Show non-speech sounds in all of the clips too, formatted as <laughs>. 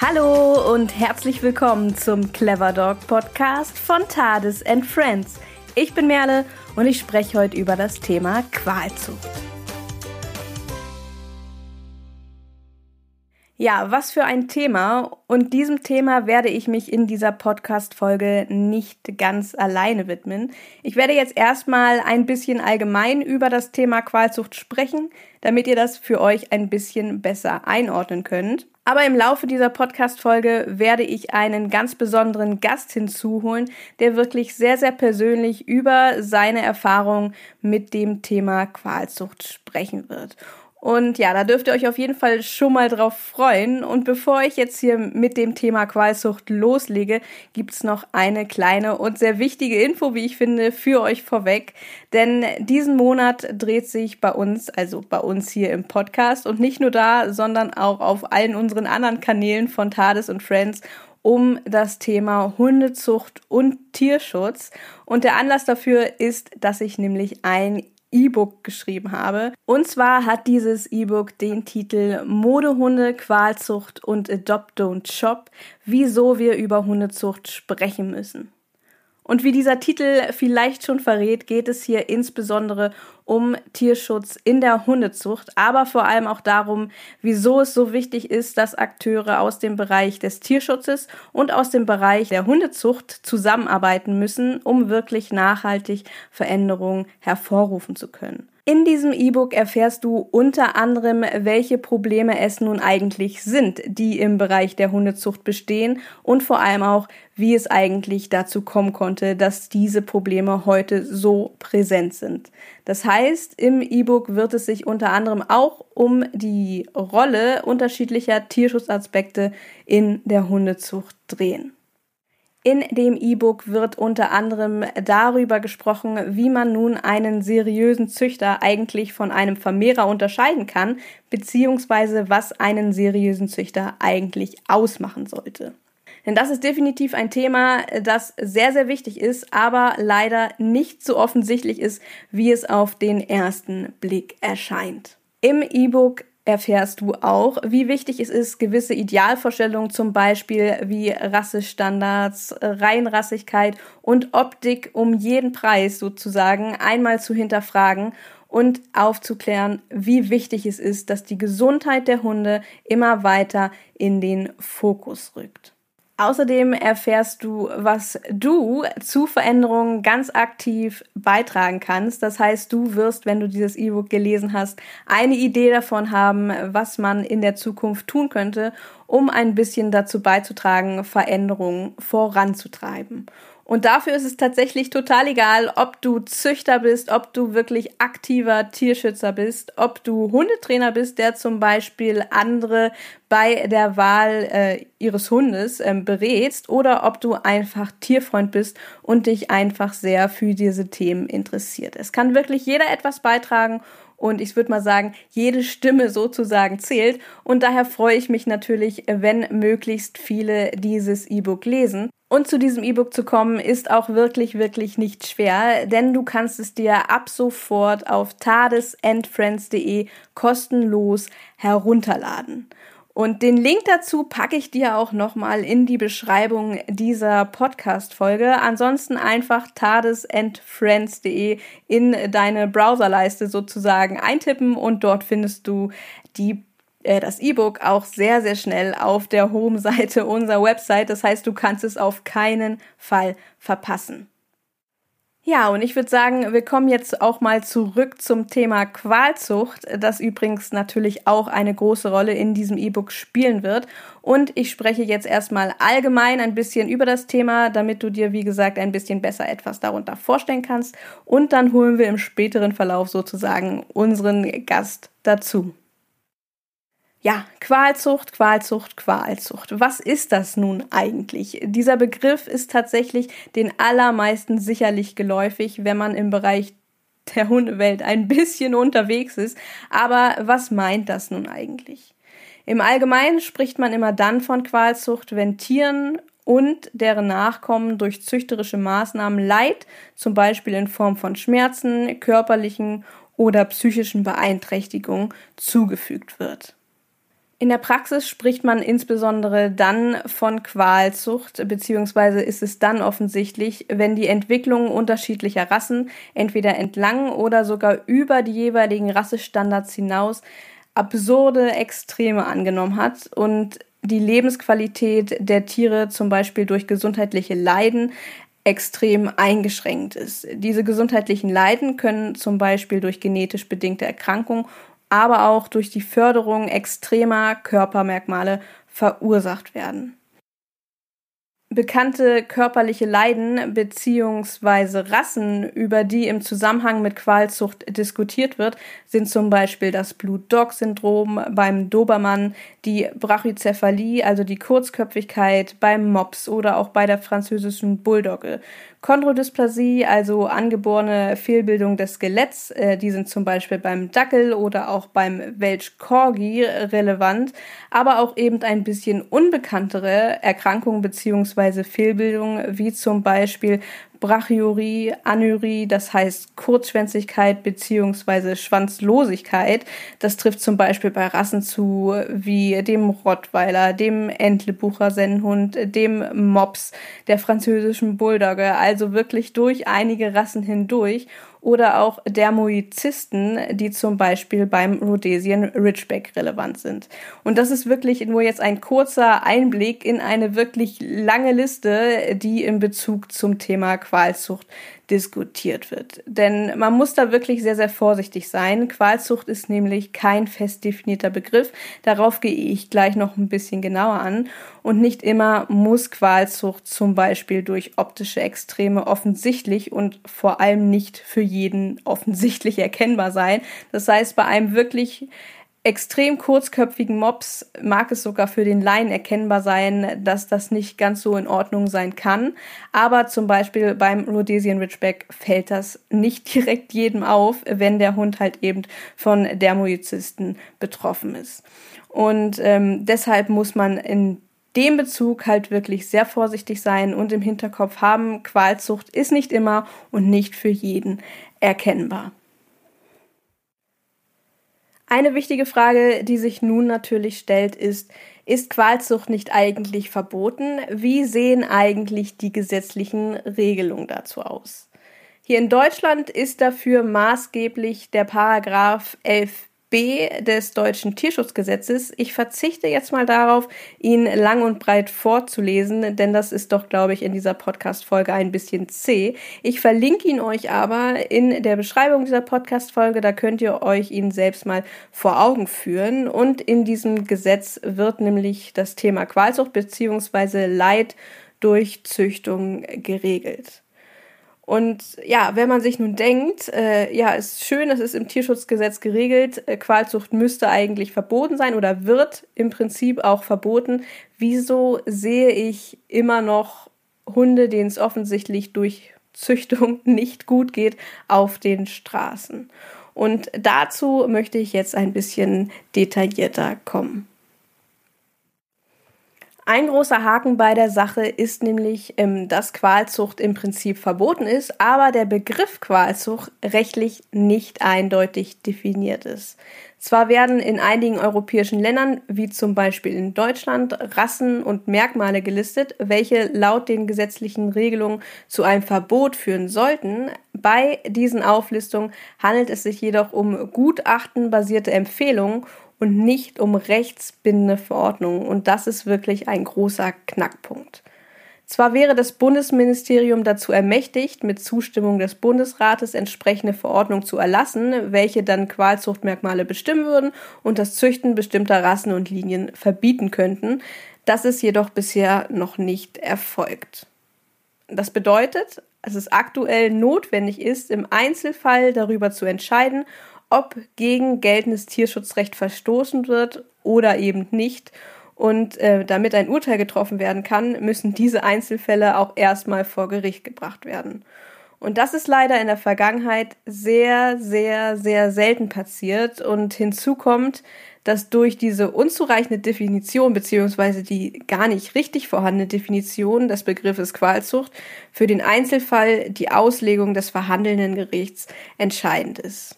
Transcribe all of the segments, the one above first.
Hallo und herzlich willkommen zum Clever Dog Podcast von Tades and Friends. Ich bin Merle und ich spreche heute über das Thema Qualzucht. Ja, was für ein Thema. Und diesem Thema werde ich mich in dieser Podcast-Folge nicht ganz alleine widmen. Ich werde jetzt erstmal ein bisschen allgemein über das Thema Qualzucht sprechen, damit ihr das für euch ein bisschen besser einordnen könnt. Aber im Laufe dieser Podcast-Folge werde ich einen ganz besonderen Gast hinzuholen, der wirklich sehr, sehr persönlich über seine Erfahrung mit dem Thema Qualzucht sprechen wird. Und ja, da dürft ihr euch auf jeden Fall schon mal drauf freuen. Und bevor ich jetzt hier mit dem Thema Qualzucht loslege, gibt's noch eine kleine und sehr wichtige Info, wie ich finde, für euch vorweg. Denn diesen Monat dreht sich bei uns, also bei uns hier im Podcast und nicht nur da, sondern auch auf allen unseren anderen Kanälen von Tades und Friends um das Thema Hundezucht und Tierschutz. Und der Anlass dafür ist, dass ich nämlich ein E-Book geschrieben habe. Und zwar hat dieses E-Book den Titel Modehunde, Qualzucht und Adopt Don't Shop, wieso wir über Hundezucht sprechen müssen. Und wie dieser Titel vielleicht schon verrät, geht es hier insbesondere um Tierschutz in der Hundezucht, aber vor allem auch darum, wieso es so wichtig ist, dass Akteure aus dem Bereich des Tierschutzes und aus dem Bereich der Hundezucht zusammenarbeiten müssen, um wirklich nachhaltig Veränderungen hervorrufen zu können. In diesem E-Book erfährst du unter anderem, welche Probleme es nun eigentlich sind, die im Bereich der Hundezucht bestehen und vor allem auch, wie es eigentlich dazu kommen konnte, dass diese Probleme heute so präsent sind. Das heißt, im E-Book wird es sich unter anderem auch um die Rolle unterschiedlicher Tierschutzaspekte in der Hundezucht drehen. In dem E-Book wird unter anderem darüber gesprochen, wie man nun einen seriösen Züchter eigentlich von einem Vermehrer unterscheiden kann, beziehungsweise was einen seriösen Züchter eigentlich ausmachen sollte. Denn das ist definitiv ein Thema, das sehr, sehr wichtig ist, aber leider nicht so offensichtlich ist, wie es auf den ersten Blick erscheint. Im E-Book erfährst du auch, wie wichtig es ist, gewisse Idealvorstellungen, zum Beispiel wie Rassestandards, Reinrassigkeit und Optik um jeden Preis sozusagen einmal zu hinterfragen und aufzuklären, wie wichtig es ist, dass die Gesundheit der Hunde immer weiter in den Fokus rückt. Außerdem erfährst du, was du zu Veränderungen ganz aktiv beitragen kannst. Das heißt, du wirst, wenn du dieses E-Book gelesen hast, eine Idee davon haben, was man in der Zukunft tun könnte, um ein bisschen dazu beizutragen, Veränderungen voranzutreiben. Und dafür ist es tatsächlich total egal, ob du Züchter bist, ob du wirklich aktiver Tierschützer bist, ob du Hundetrainer bist, der zum Beispiel andere bei der Wahl äh, ihres Hundes äh, berätst, oder ob du einfach Tierfreund bist und dich einfach sehr für diese Themen interessiert. Es kann wirklich jeder etwas beitragen und ich würde mal sagen, jede Stimme sozusagen zählt. Und daher freue ich mich natürlich, wenn möglichst viele dieses E-Book lesen. Und zu diesem E-Book zu kommen, ist auch wirklich, wirklich nicht schwer, denn du kannst es dir ab sofort auf tadesandfriends.de kostenlos herunterladen. Und den Link dazu packe ich dir auch nochmal in die Beschreibung dieser Podcast-Folge. Ansonsten einfach tadesandfriends.de in deine Browserleiste sozusagen eintippen und dort findest du die äh, das E-Book auch sehr, sehr schnell auf der Home-Seite <laughs> unserer Website. Das heißt, du kannst es auf keinen Fall verpassen. Ja, und ich würde sagen, wir kommen jetzt auch mal zurück zum Thema Qualzucht, das übrigens natürlich auch eine große Rolle in diesem E-Book spielen wird. Und ich spreche jetzt erstmal allgemein ein bisschen über das Thema, damit du dir, wie gesagt, ein bisschen besser etwas darunter vorstellen kannst. Und dann holen wir im späteren Verlauf sozusagen unseren Gast dazu. Ja, Qualzucht, Qualzucht, Qualzucht. Was ist das nun eigentlich? Dieser Begriff ist tatsächlich den allermeisten sicherlich geläufig, wenn man im Bereich der Hundewelt ein bisschen unterwegs ist. Aber was meint das nun eigentlich? Im Allgemeinen spricht man immer dann von Qualzucht, wenn Tieren und deren Nachkommen durch züchterische Maßnahmen Leid, zum Beispiel in Form von Schmerzen, körperlichen oder psychischen Beeinträchtigungen, zugefügt wird. In der Praxis spricht man insbesondere dann von Qualzucht, beziehungsweise ist es dann offensichtlich, wenn die Entwicklung unterschiedlicher Rassen entweder entlang oder sogar über die jeweiligen Rassestandards hinaus absurde Extreme angenommen hat und die Lebensqualität der Tiere zum Beispiel durch gesundheitliche Leiden extrem eingeschränkt ist. Diese gesundheitlichen Leiden können zum Beispiel durch genetisch bedingte Erkrankungen aber auch durch die Förderung extremer Körpermerkmale verursacht werden. Bekannte körperliche Leiden bzw. Rassen, über die im Zusammenhang mit Qualzucht diskutiert wird, sind zum Beispiel das Blut-Dog-Syndrom beim Dobermann, die Brachycephalie, also die Kurzköpfigkeit beim Mops oder auch bei der französischen Bulldogge. Chondrodysplasie, also angeborene Fehlbildung des Skeletts, äh, die sind zum Beispiel beim Dackel oder auch beim Welsh Corgi relevant, aber auch eben ein bisschen unbekanntere Erkrankungen bzw. Fehlbildungen, wie zum Beispiel Brachyurie, Anurie, das heißt Kurzschwänzigkeit beziehungsweise Schwanzlosigkeit. Das trifft zum Beispiel bei Rassen zu wie dem Rottweiler, dem Entlebucher Sennenhund, dem Mops, der französischen Bulldogge, also wirklich durch einige Rassen hindurch oder auch Dermoizisten, die zum Beispiel beim Rhodesian Ridgeback relevant sind. Und das ist wirklich nur jetzt ein kurzer Einblick in eine wirklich lange Liste, die in Bezug zum Thema Qualzucht diskutiert wird. Denn man muss da wirklich sehr, sehr vorsichtig sein. Qualzucht ist nämlich kein fest definierter Begriff. Darauf gehe ich gleich noch ein bisschen genauer an. Und nicht immer muss Qualzucht zum Beispiel durch optische Extreme offensichtlich und vor allem nicht für jeden offensichtlich erkennbar sein. Das heißt, bei einem wirklich extrem kurzköpfigen Mops mag es sogar für den Laien erkennbar sein, dass das nicht ganz so in Ordnung sein kann. Aber zum Beispiel beim Rhodesian Ridgeback fällt das nicht <laughs> direkt jedem auf, wenn der Hund halt eben von Dermoizisten betroffen ist. Und ähm, deshalb muss man in dem Bezug halt wirklich sehr vorsichtig sein und im Hinterkopf haben, Qualzucht ist nicht immer und nicht für jeden erkennbar. Eine wichtige Frage, die sich nun natürlich stellt, ist, ist Qualzucht nicht eigentlich verboten? Wie sehen eigentlich die gesetzlichen Regelungen dazu aus? Hier in Deutschland ist dafür maßgeblich der Paragraph 11 B des deutschen Tierschutzgesetzes. Ich verzichte jetzt mal darauf, ihn lang und breit vorzulesen, denn das ist doch, glaube ich, in dieser Podcast-Folge ein bisschen zäh. Ich verlinke ihn euch aber in der Beschreibung dieser Podcast-Folge, da könnt ihr euch ihn selbst mal vor Augen führen. Und in diesem Gesetz wird nämlich das Thema Qualzucht bzw. Leid durch Züchtung geregelt. Und ja, wenn man sich nun denkt, äh, ja, ist schön, es ist im Tierschutzgesetz geregelt, äh, Qualzucht müsste eigentlich verboten sein oder wird im Prinzip auch verboten. Wieso sehe ich immer noch Hunde, denen es offensichtlich durch Züchtung <laughs> nicht gut geht, auf den Straßen? Und dazu möchte ich jetzt ein bisschen detaillierter kommen. Ein großer Haken bei der Sache ist nämlich, ähm, dass Qualzucht im Prinzip verboten ist, aber der Begriff Qualzucht rechtlich nicht eindeutig definiert ist. Zwar werden in einigen europäischen Ländern, wie zum Beispiel in Deutschland, Rassen und Merkmale gelistet, welche laut den gesetzlichen Regelungen zu einem Verbot führen sollten. Bei diesen Auflistungen handelt es sich jedoch um gutachtenbasierte Empfehlungen und nicht um rechtsbindende Verordnungen. Und das ist wirklich ein großer Knackpunkt. Zwar wäre das Bundesministerium dazu ermächtigt, mit Zustimmung des Bundesrates entsprechende Verordnungen zu erlassen, welche dann Qualzuchtmerkmale bestimmen würden und das Züchten bestimmter Rassen und Linien verbieten könnten. Das ist jedoch bisher noch nicht erfolgt. Das bedeutet, dass es aktuell notwendig ist, im Einzelfall darüber zu entscheiden, ob gegen geltendes Tierschutzrecht verstoßen wird oder eben nicht. Und äh, damit ein Urteil getroffen werden kann, müssen diese Einzelfälle auch erstmal vor Gericht gebracht werden. Und das ist leider in der Vergangenheit sehr, sehr, sehr selten passiert. Und hinzu kommt, dass durch diese unzureichende Definition beziehungsweise die gar nicht richtig vorhandene Definition des Begriffes Qualzucht für den Einzelfall die Auslegung des verhandelnden Gerichts entscheidend ist.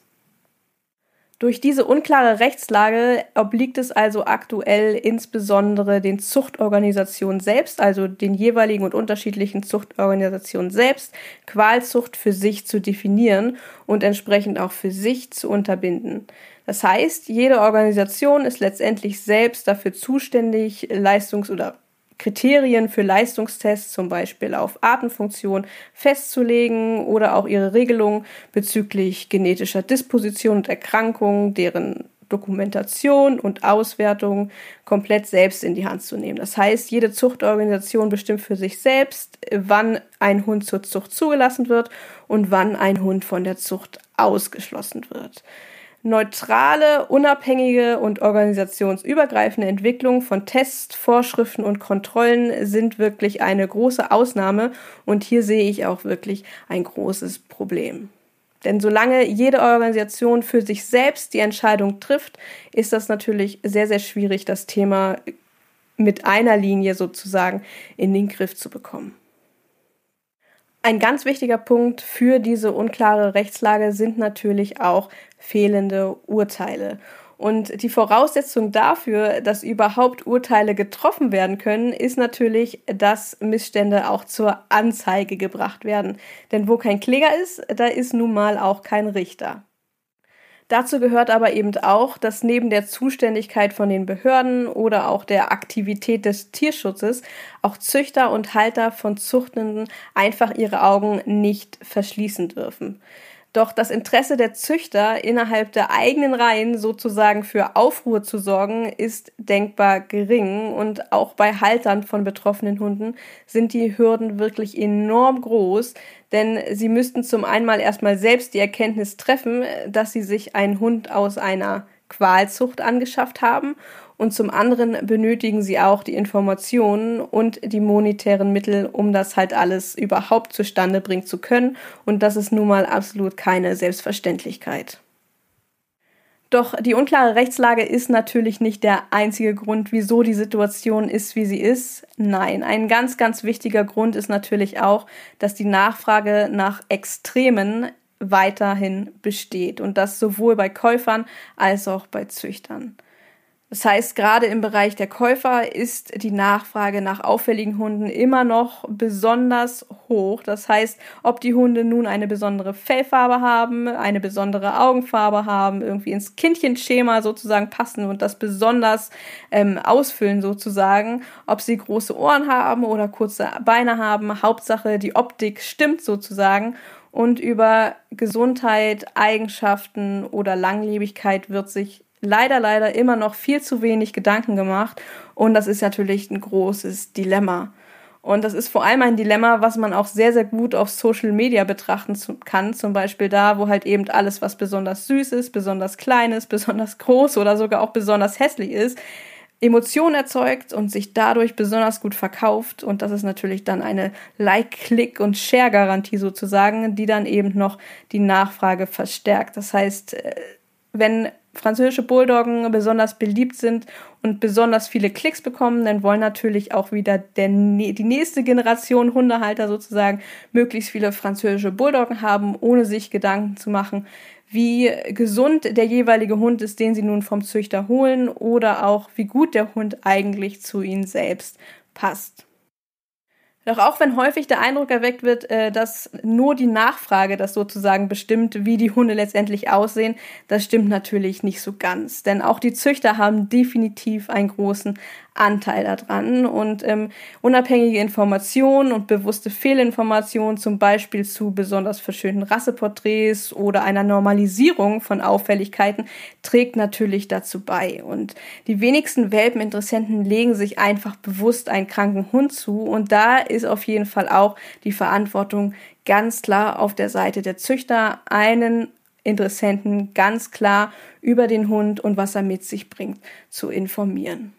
Durch diese unklare Rechtslage obliegt es also aktuell insbesondere den Zuchtorganisationen selbst, also den jeweiligen und unterschiedlichen Zuchtorganisationen selbst, Qualzucht für sich zu definieren und entsprechend auch für sich zu unterbinden. Das heißt, jede Organisation ist letztendlich selbst dafür zuständig, Leistungs- oder Kriterien für Leistungstests, zum Beispiel auf Atemfunktion, festzulegen oder auch ihre Regelungen bezüglich genetischer Disposition und Erkrankungen, deren Dokumentation und Auswertung komplett selbst in die Hand zu nehmen. Das heißt, jede Zuchtorganisation bestimmt für sich selbst, wann ein Hund zur Zucht zugelassen wird und wann ein Hund von der Zucht ausgeschlossen wird neutrale, unabhängige und organisationsübergreifende Entwicklung von Tests, Vorschriften und Kontrollen sind wirklich eine große Ausnahme und hier sehe ich auch wirklich ein großes Problem. Denn solange jede Organisation für sich selbst die Entscheidung trifft, ist das natürlich sehr, sehr schwierig, das Thema mit einer Linie sozusagen in den Griff zu bekommen. Ein ganz wichtiger Punkt für diese unklare Rechtslage sind natürlich auch fehlende Urteile. Und die Voraussetzung dafür, dass überhaupt Urteile getroffen werden können, ist natürlich, dass Missstände auch zur Anzeige gebracht werden. Denn wo kein Kläger ist, da ist nun mal auch kein Richter. Dazu gehört aber eben auch, dass neben der Zuständigkeit von den Behörden oder auch der Aktivität des Tierschutzes auch Züchter und Halter von Zuchtenden einfach ihre Augen nicht verschließen dürfen. Doch das Interesse der Züchter, innerhalb der eigenen Reihen sozusagen für Aufruhr zu sorgen, ist denkbar gering. Und auch bei Haltern von betroffenen Hunden sind die Hürden wirklich enorm groß, denn sie müssten zum einmal erstmal selbst die Erkenntnis treffen, dass sie sich einen Hund aus einer Qualzucht angeschafft haben und zum anderen benötigen sie auch die Informationen und die monetären Mittel, um das halt alles überhaupt zustande bringen zu können. Und das ist nun mal absolut keine Selbstverständlichkeit. Doch die unklare Rechtslage ist natürlich nicht der einzige Grund, wieso die Situation ist, wie sie ist. Nein, ein ganz, ganz wichtiger Grund ist natürlich auch, dass die Nachfrage nach Extremen weiterhin besteht und das sowohl bei Käufern als auch bei Züchtern. Das heißt, gerade im Bereich der Käufer ist die Nachfrage nach auffälligen Hunden immer noch besonders hoch. Das heißt, ob die Hunde nun eine besondere Fellfarbe haben, eine besondere Augenfarbe haben, irgendwie ins Kindchenschema sozusagen passen und das besonders ähm, ausfüllen sozusagen, ob sie große Ohren haben oder kurze Beine haben. Hauptsache, die Optik stimmt sozusagen und über Gesundheit, Eigenschaften oder Langlebigkeit wird sich leider, leider immer noch viel zu wenig Gedanken gemacht. Und das ist natürlich ein großes Dilemma. Und das ist vor allem ein Dilemma, was man auch sehr, sehr gut auf Social Media betrachten kann. Zum Beispiel da, wo halt eben alles, was besonders süß ist, besonders klein ist, <laughs> besonders groß oder sogar auch besonders hässlich ist, Emotionen erzeugt und sich dadurch besonders gut verkauft. Und das ist natürlich dann eine Like, Click und Share-Garantie sozusagen, die dann eben noch die Nachfrage verstärkt. Das heißt, äh, wenn französische Bulldoggen besonders beliebt sind und besonders viele Klicks bekommen, dann wollen natürlich auch wieder der, die nächste Generation Hundehalter sozusagen möglichst viele französische Bulldoggen haben, ohne sich Gedanken zu machen, wie gesund der jeweilige Hund ist, den sie nun vom Züchter holen oder auch wie gut der Hund eigentlich zu ihnen selbst passt. Doch auch wenn häufig der Eindruck erweckt wird, äh, dass nur die Nachfrage das sozusagen bestimmt, wie die Hunde letztendlich aussehen, das stimmt natürlich nicht so ganz. Denn auch die Züchter haben definitiv einen großen Anteil daran und ähm, unabhängige Informationen und bewusste Fehlinformationen, zum Beispiel zu besonders verschönten Rasseporträts oder einer Normalisierung von Auffälligkeiten, trägt natürlich dazu bei. Und die wenigsten Welpeninteressenten legen sich einfach bewusst einen kranken Hund zu und da ist auf jeden Fall auch die Verantwortung ganz klar auf der Seite der Züchter, einen Interessenten ganz klar über den Hund und was er mit sich bringt zu informieren.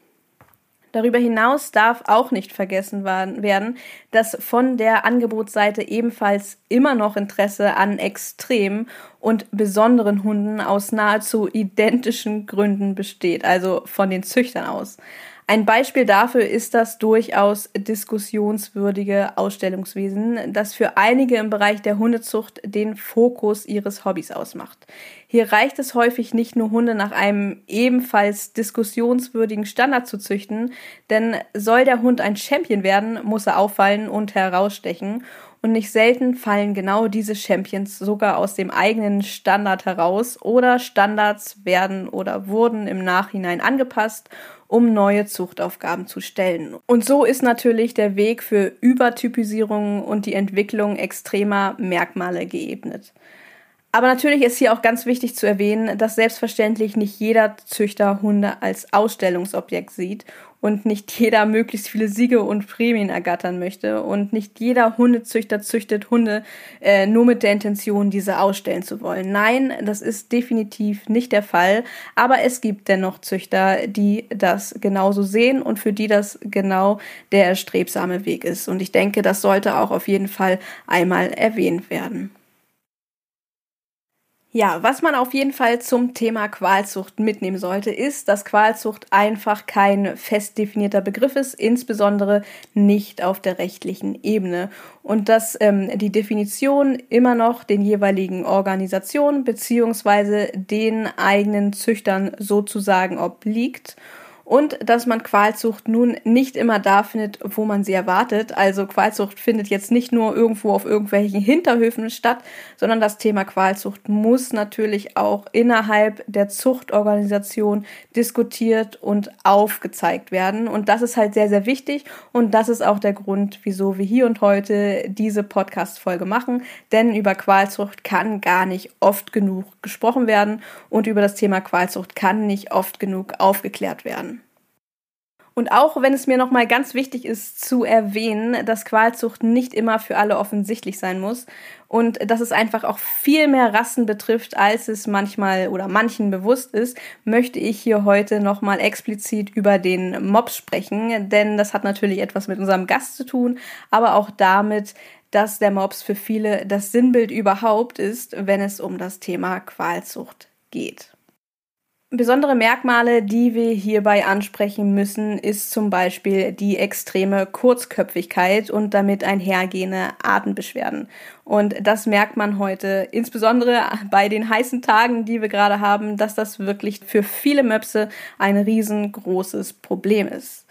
Darüber hinaus darf auch nicht vergessen werden, dass von der Angebotsseite ebenfalls immer noch Interesse an extremen und besonderen Hunden aus nahezu identischen Gründen besteht, also von den Züchtern aus. Ein Beispiel dafür ist das durchaus diskussionswürdige Ausstellungswesen, das für einige im Bereich der Hundezucht den Fokus ihres Hobbys ausmacht. Hier reicht es häufig nicht nur Hunde nach einem ebenfalls diskussionswürdigen Standard zu züchten, denn soll der Hund ein Champion werden, muss er auffallen und herausstechen und nicht selten fallen genau diese Champions sogar aus dem eigenen Standard heraus oder Standards werden oder wurden im Nachhinein angepasst, um neue Zuchtaufgaben zu stellen. Und so ist natürlich der Weg für Übertypisierung und die Entwicklung extremer Merkmale geebnet. Aber natürlich ist hier auch ganz wichtig zu erwähnen, dass selbstverständlich nicht jeder Züchter Hunde als Ausstellungsobjekt sieht und nicht jeder möglichst viele Siege und Prämien ergattern möchte und nicht jeder Hundezüchter züchtet Hunde äh, nur mit der Intention, diese ausstellen zu wollen. Nein, das ist definitiv nicht der Fall, aber es gibt dennoch Züchter, die das genauso sehen und für die das genau der erstrebsame Weg ist. Und ich denke, das sollte auch auf jeden Fall einmal erwähnt werden. Ja, was man auf jeden Fall zum Thema Qualzucht mitnehmen sollte, ist, dass Qualzucht einfach kein fest definierter Begriff ist, insbesondere nicht auf der rechtlichen Ebene. Und dass ähm, die Definition immer noch den jeweiligen Organisationen beziehungsweise den eigenen Züchtern sozusagen obliegt und dass man Qualzucht nun nicht immer da findet, wo man sie erwartet. Also Qualzucht findet jetzt nicht nur irgendwo auf irgendwelchen Hinterhöfen statt, sondern das Thema Qualzucht muss natürlich auch innerhalb der Zuchtorganisation diskutiert und aufgezeigt werden. Und das ist halt sehr, sehr wichtig und das ist auch der Grund, wieso wir hier und heute diese Podcast-Folge machen. Denn über Qualzucht kann gar nicht oft genug gesprochen werden und über das Thema Qualzucht kann nicht oft genug aufgeklärt werden. Und auch wenn es mir nochmal ganz wichtig ist zu erwähnen, dass Qualzucht nicht immer für alle offensichtlich sein muss und dass es einfach auch viel mehr Rassen betrifft, als es manchmal oder manchen bewusst ist, möchte ich hier heute nochmal explizit über den Mops sprechen, denn das hat natürlich etwas mit unserem Gast zu tun, aber auch damit, dass der Mops für viele das Sinnbild überhaupt ist, wenn es um das Thema Qualzucht geht. Besondere Merkmale, die wir hierbei ansprechen müssen, ist zum Beispiel die extreme Kurzköpfigkeit und damit einhergehende Atembeschwerden. Und das merkt man heute insbesondere bei den heißen Tagen, die wir gerade haben, dass das wirklich für viele Möpse ein riesengroßes Problem ist.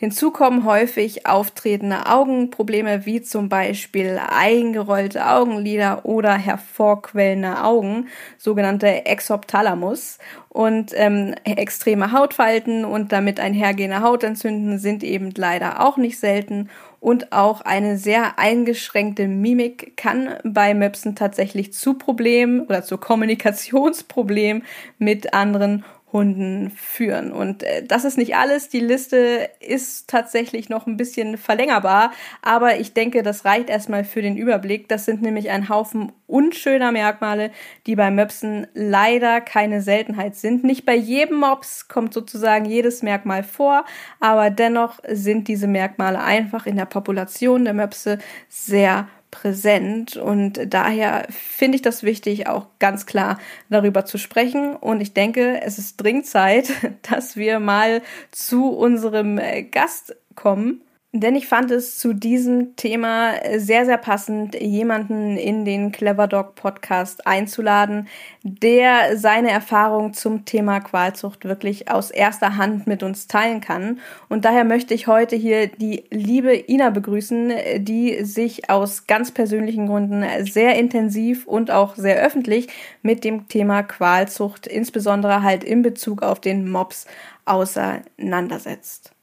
Hinzu kommen häufig auftretende Augenprobleme wie zum Beispiel eingerollte Augenlider oder hervorquellende Augen, sogenannte Exopthalamus. Und ähm, extreme Hautfalten und damit einhergehende Hautentzünden sind eben leider auch nicht selten. Und auch eine sehr eingeschränkte Mimik kann bei Möpsen tatsächlich zu Problemen oder zu Kommunikationsproblemen mit anderen Hunden führen. Und äh, das ist nicht alles. Die Liste ist tatsächlich noch ein bisschen verlängerbar, aber ich denke, das reicht erstmal für den Überblick. Das sind nämlich ein Haufen unschöner Merkmale, die bei Möpsen leider keine Seltenheit sind. Nicht bei jedem Mops kommt sozusagen jedes Merkmal vor, aber dennoch sind diese Merkmale einfach in der Population der Möpse sehr präsent. Und daher finde ich das wichtig, auch ganz klar darüber zu sprechen. Und ich denke, es ist dringend Zeit, <laughs> dass wir mal zu unserem äh, Gast kommen denn ich fand es zu diesem Thema sehr, sehr passend, jemanden in den Clever Dog Podcast einzuladen, der seine Erfahrung zum Thema Qualzucht wirklich aus erster Hand mit uns teilen kann. Und daher möchte ich heute hier die liebe Ina begrüßen, die sich aus ganz persönlichen Gründen sehr intensiv und auch sehr öffentlich mit dem Thema Qualzucht, insbesondere halt in Bezug auf den Mops, auseinandersetzt.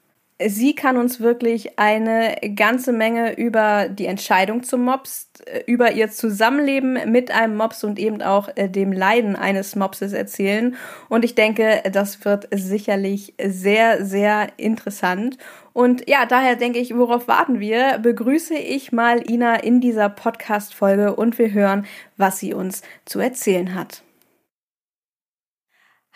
Sie kann uns wirklich eine ganze Menge über die Entscheidung zum Mops, äh, über ihr Zusammenleben mit einem Mops und eben auch äh, dem Leiden eines Mopses erzählen. Und ich denke, das wird sicherlich sehr, sehr interessant. Und ja, daher denke ich, worauf warten wir? Begrüße ich mal Ina in dieser Podcast-Folge und wir hören, was sie uns zu erzählen hat.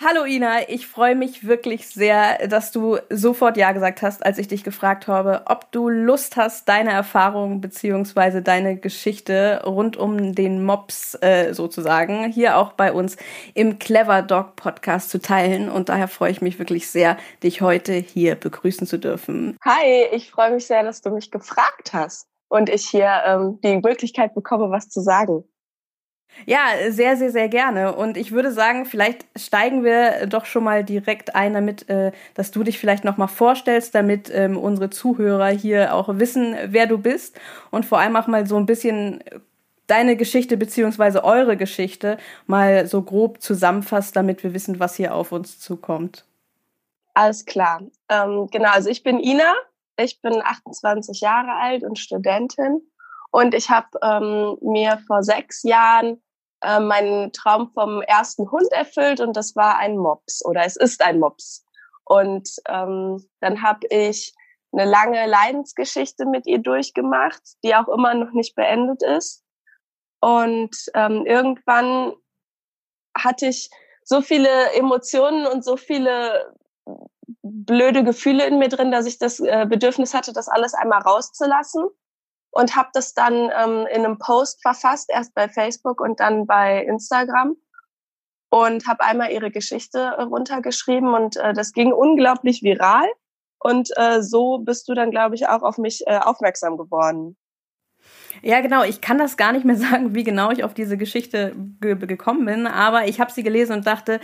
Hallo Ina, ich freue mich wirklich sehr, dass du sofort Ja gesagt hast, als ich dich gefragt habe, ob du Lust hast, deine Erfahrungen beziehungsweise deine Geschichte rund um den Mops äh, sozusagen hier auch bei uns im Clever Dog Podcast zu teilen. Und daher freue ich mich wirklich sehr, dich heute hier begrüßen zu dürfen. Hi, ich freue mich sehr, dass du mich gefragt hast und ich hier ähm, die Möglichkeit bekomme, was zu sagen. Ja, sehr, sehr, sehr gerne. Und ich würde sagen, vielleicht steigen wir doch schon mal direkt ein, damit, äh, dass du dich vielleicht nochmal vorstellst, damit ähm, unsere Zuhörer hier auch wissen, wer du bist und vor allem auch mal so ein bisschen deine Geschichte beziehungsweise eure Geschichte mal so grob zusammenfasst, damit wir wissen, was hier auf uns zukommt. Alles klar. Ähm, genau, also ich bin Ina, ich bin 28 Jahre alt und Studentin und ich habe ähm, mir vor sechs Jahren äh, meinen Traum vom ersten Hund erfüllt und das war ein Mops oder es ist ein Mops. Und ähm, dann habe ich eine lange Leidensgeschichte mit ihr durchgemacht, die auch immer noch nicht beendet ist. Und ähm, irgendwann hatte ich so viele Emotionen und so viele blöde Gefühle in mir drin, dass ich das äh, Bedürfnis hatte, das alles einmal rauszulassen und habe das dann ähm, in einem Post verfasst, erst bei Facebook und dann bei Instagram und habe einmal ihre Geschichte äh, runtergeschrieben und äh, das ging unglaublich viral und äh, so bist du dann, glaube ich, auch auf mich äh, aufmerksam geworden. Ja, genau. Ich kann das gar nicht mehr <laughs> sagen, wie genau ich auf diese Geschichte ge gekommen bin, aber ich habe sie gelesen und dachte,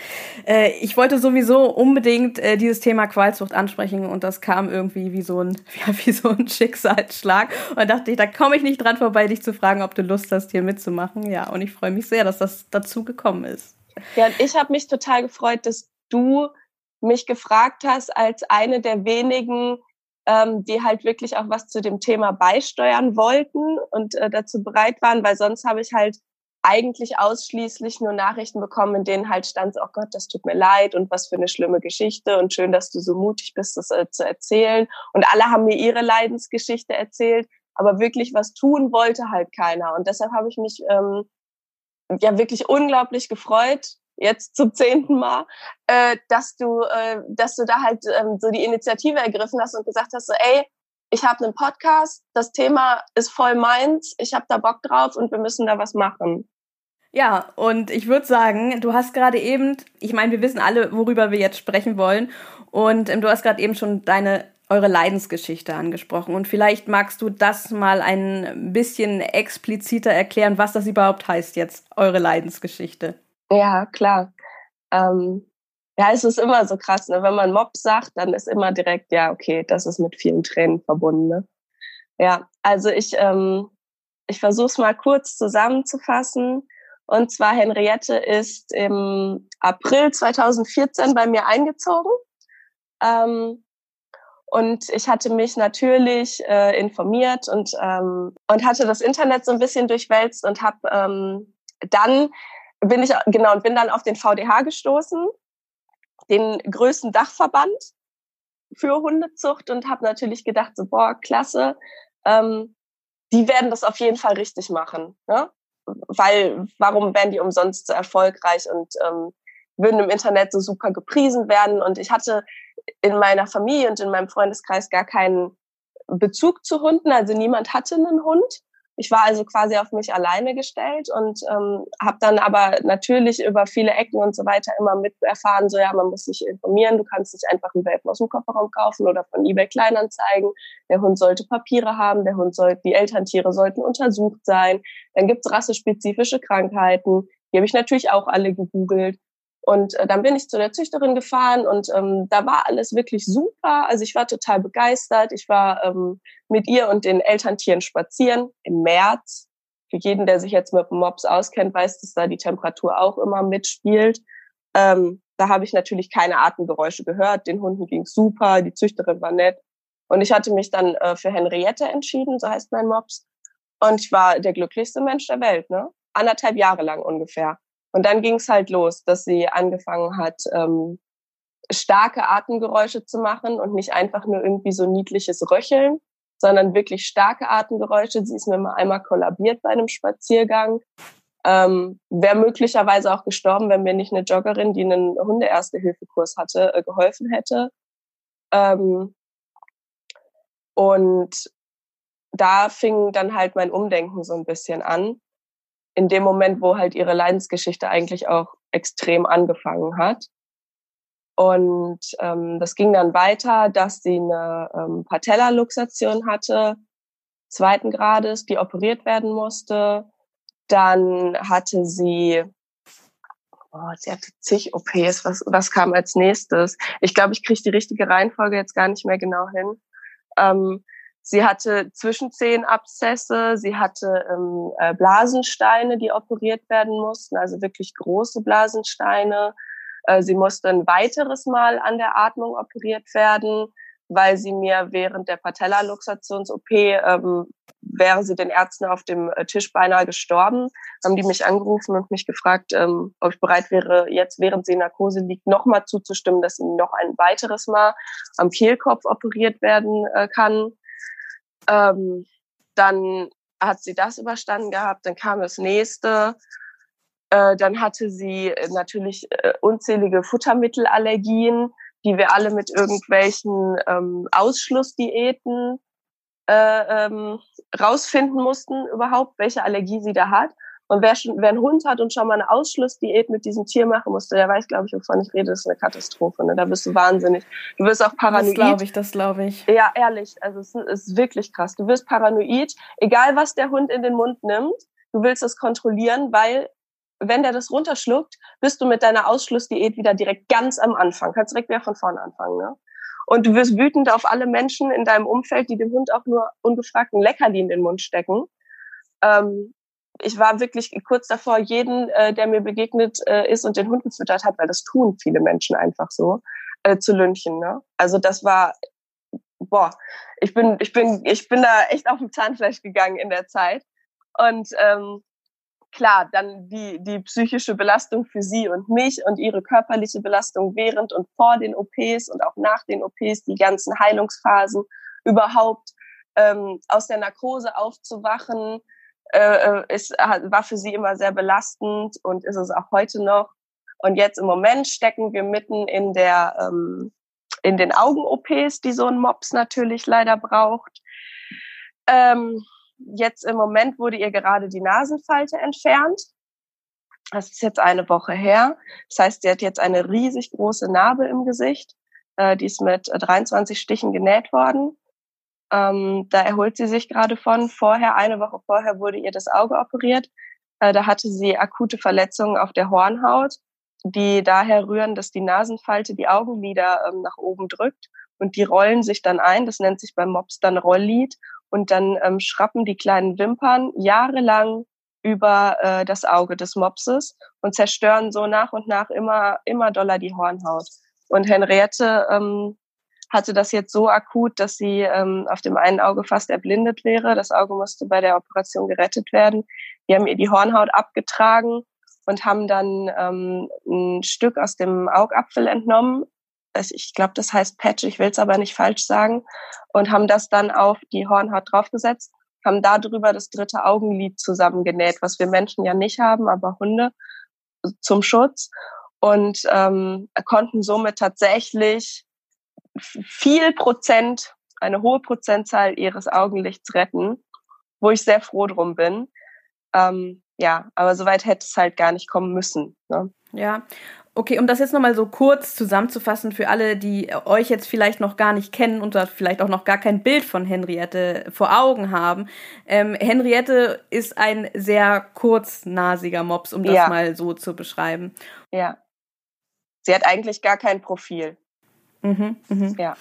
äh, ich wollte sowieso unbedingt äh, dieses Thema Qualzucht ansprechen und das kam irgendwie wie so ein, <laughs> ja, wie so ein Schicksalsschlag. Und da dachte ich, da komme ich nicht dran vorbei, dich zu fragen, ob du Lust hast, hier mitzumachen. Ja, und ich freue mich sehr, dass das dazu gekommen ist. Ja, und ich habe mich total gefreut, dass du mich gefragt hast als eine der wenigen ähm, die halt wirklich auch was zu dem Thema beisteuern wollten und äh, dazu bereit waren, weil sonst habe ich halt eigentlich ausschließlich nur Nachrichten bekommen, in denen halt stand, oh Gott, das tut mir leid und was für eine schlimme Geschichte und schön, dass du so mutig bist, das äh, zu erzählen. Und alle haben mir ihre Leidensgeschichte erzählt, aber wirklich was tun wollte halt keiner. Und deshalb habe ich mich ähm, ja wirklich unglaublich gefreut, jetzt zum zehnten Mal, äh, dass du, äh, dass du da halt ähm, so die Initiative ergriffen hast und gesagt hast, so, ey, ich habe einen Podcast, das Thema ist voll meins, ich habe da Bock drauf und wir müssen da was machen. Ja, und ich würde sagen, du hast gerade eben, ich meine, wir wissen alle, worüber wir jetzt sprechen wollen, und ähm, du hast gerade eben schon deine eure Leidensgeschichte angesprochen und vielleicht magst du das mal ein bisschen expliziter erklären, was das überhaupt heißt jetzt, eure Leidensgeschichte. Ja, klar. Ähm, ja, es ist immer so krass, ne? wenn man Mob sagt, dann ist immer direkt, ja, okay, das ist mit vielen Tränen verbunden. Ne? Ja, also ich, ähm, ich versuche es mal kurz zusammenzufassen. Und zwar Henriette ist im April 2014 bei mir eingezogen. Ähm, und ich hatte mich natürlich äh, informiert und, ähm, und hatte das Internet so ein bisschen durchwälzt und habe ähm, dann bin ich, genau, und bin dann auf den VDH gestoßen, den größten Dachverband für Hundezucht und habe natürlich gedacht, so, boah, klasse, ähm, die werden das auf jeden Fall richtig machen. Ne? Weil, warum wären die umsonst so erfolgreich und ähm, würden im Internet so super gepriesen werden? Und ich hatte in meiner Familie und in meinem Freundeskreis gar keinen Bezug zu Hunden, also niemand hatte einen Hund. Ich war also quasi auf mich alleine gestellt und ähm, habe dann aber natürlich über viele Ecken und so weiter immer mit erfahren, so ja, man muss sich informieren, du kannst nicht einfach einen Welpen aus dem Kofferraum kaufen oder von eBay Kleinanzeigen. Der Hund sollte Papiere haben, der Hund sollte, die Elterntiere sollten untersucht sein. Dann gibt's rassespezifische Krankheiten. Die habe ich natürlich auch alle gegoogelt. Und äh, dann bin ich zu der Züchterin gefahren und ähm, da war alles wirklich super. Also ich war total begeistert. Ich war ähm, mit ihr und den Elterntieren spazieren im März. Für jeden, der sich jetzt mit Mops auskennt, weiß, dass da die Temperatur auch immer mitspielt. Ähm, da habe ich natürlich keine Atemgeräusche gehört. Den Hunden ging super, die Züchterin war nett. Und ich hatte mich dann äh, für Henriette entschieden, so heißt mein Mops. Und ich war der glücklichste Mensch der Welt, ne? Anderthalb Jahre lang ungefähr. Und dann ging es halt los, dass sie angefangen hat, ähm, starke Atemgeräusche zu machen und nicht einfach nur irgendwie so niedliches Röcheln, sondern wirklich starke Atemgeräusche. Sie ist mir mal einmal kollabiert bei einem Spaziergang. ähm, wäre möglicherweise auch gestorben, wenn mir nicht eine Joggerin, die einen Hunde-Erste-Hilfe-Kurs hatte, äh, geholfen hätte. Ähm, und da fing dann halt mein Umdenken so ein bisschen an. In dem Moment, wo halt ihre Leidensgeschichte eigentlich auch extrem angefangen hat. Und ähm, das ging dann weiter, dass sie eine ähm, Patella-Luxation hatte, zweiten Grades, die operiert werden musste. Dann hatte sie, oh, sie hatte zig OPs. Was, was kam als nächstes? Ich glaube, ich kriege die richtige Reihenfolge jetzt gar nicht mehr genau hin. Ähm, sie hatte Zwischenzehenabszesse, sie hatte ähm, äh, Blasensteine, die operiert werden mussten, also wirklich große Blasensteine. Äh, sie musste ein weiteres Mal an der Atmung operiert werden weil sie mir während der Patellaluxations-OP, ähm, wäre sie den Ärzten auf dem äh, Tisch beinahe gestorben, haben die mich angerufen und mich gefragt, ähm, ob ich bereit wäre, jetzt während sie in Narkose liegt, nochmal zuzustimmen, dass sie noch ein weiteres Mal am Kehlkopf operiert werden äh, kann. Ähm, dann hat sie das überstanden gehabt, dann kam das nächste. Äh, dann hatte sie äh, natürlich äh, unzählige Futtermittelallergien die wir alle mit irgendwelchen ähm, Ausschlussdiäten äh, ähm, rausfinden mussten, überhaupt, welche Allergie sie da hat. Und wer, schon, wer einen Hund hat und schon mal eine Ausschlussdiät mit diesem Tier machen musste, der weiß, glaube ich, wovon ich rede. Das ist eine Katastrophe. Ne? Da bist du wahnsinnig. Du wirst auch paranoid. Das glaube ich, das glaube ich. Ja, ehrlich. Also es ist wirklich krass. Du wirst paranoid. Egal, was der Hund in den Mund nimmt, du willst es kontrollieren, weil wenn der das runterschluckt, bist du mit deiner Ausschlussdiät wieder direkt ganz am Anfang. Kannst direkt wieder von vorne anfangen. Ne? Und du wirst wütend auf alle Menschen in deinem Umfeld, die dem Hund auch nur ungefragten Leckerli in den Mund stecken. Ähm, ich war wirklich kurz davor, jeden, äh, der mir begegnet äh, ist und den Hund gefüttert hat, weil das tun viele Menschen einfach so, äh, zu lünchen. Ne? Also das war, boah, ich bin, ich bin, ich bin da echt auf dem Zahnfleisch gegangen in der Zeit. Und ähm, klar, dann die, die psychische Belastung für sie und mich und ihre körperliche Belastung während und vor den OPs und auch nach den OPs, die ganzen Heilungsphasen, überhaupt ähm, aus der Narkose aufzuwachen, äh, ist, war für sie immer sehr belastend und ist es auch heute noch. Und jetzt im Moment stecken wir mitten in der ähm, in den Augen-OPs, die so ein Mops natürlich leider braucht. Ähm, jetzt im Moment wurde ihr gerade die Nasenfalte entfernt. Das ist jetzt eine Woche her. Das heißt, sie hat jetzt eine riesig große Narbe im Gesicht. Äh, die ist mit 23 Stichen genäht worden. Ähm, da erholt sie sich gerade von. Vorher, eine Woche vorher, wurde ihr das Auge operiert. Äh, da hatte sie akute Verletzungen auf der Hornhaut, die daher rühren, dass die Nasenfalte die Augenlider ähm, nach oben drückt und die rollen sich dann ein. Das nennt sich beim Mops dann Rolllid und dann ähm, schrappen die kleinen Wimpern jahrelang über äh, das Auge des Mopses und zerstören so nach und nach immer, immer doller die Hornhaut. Und Henriette ähm, hatte das jetzt so akut, dass sie ähm, auf dem einen Auge fast erblindet wäre. Das Auge musste bei der Operation gerettet werden. Die haben ihr die Hornhaut abgetragen und haben dann ähm, ein Stück aus dem Augapfel entnommen, ich glaube, das heißt Patch, ich will es aber nicht falsch sagen, und haben das dann auf die Hornhaut draufgesetzt, haben darüber das dritte Augenlid zusammengenäht, was wir Menschen ja nicht haben, aber Hunde zum Schutz und ähm, konnten somit tatsächlich viel Prozent, eine hohe Prozentzahl ihres Augenlichts retten, wo ich sehr froh drum bin. Ähm, ja, aber soweit hätte es halt gar nicht kommen müssen. Ne? Ja, Okay, um das jetzt nochmal so kurz zusammenzufassen für alle, die euch jetzt vielleicht noch gar nicht kennen und vielleicht auch noch gar kein Bild von Henriette vor Augen haben. Ähm, Henriette ist ein sehr kurznasiger Mops, um das ja. mal so zu beschreiben. Ja. Sie hat eigentlich gar kein Profil. Mhm, mh. Ja.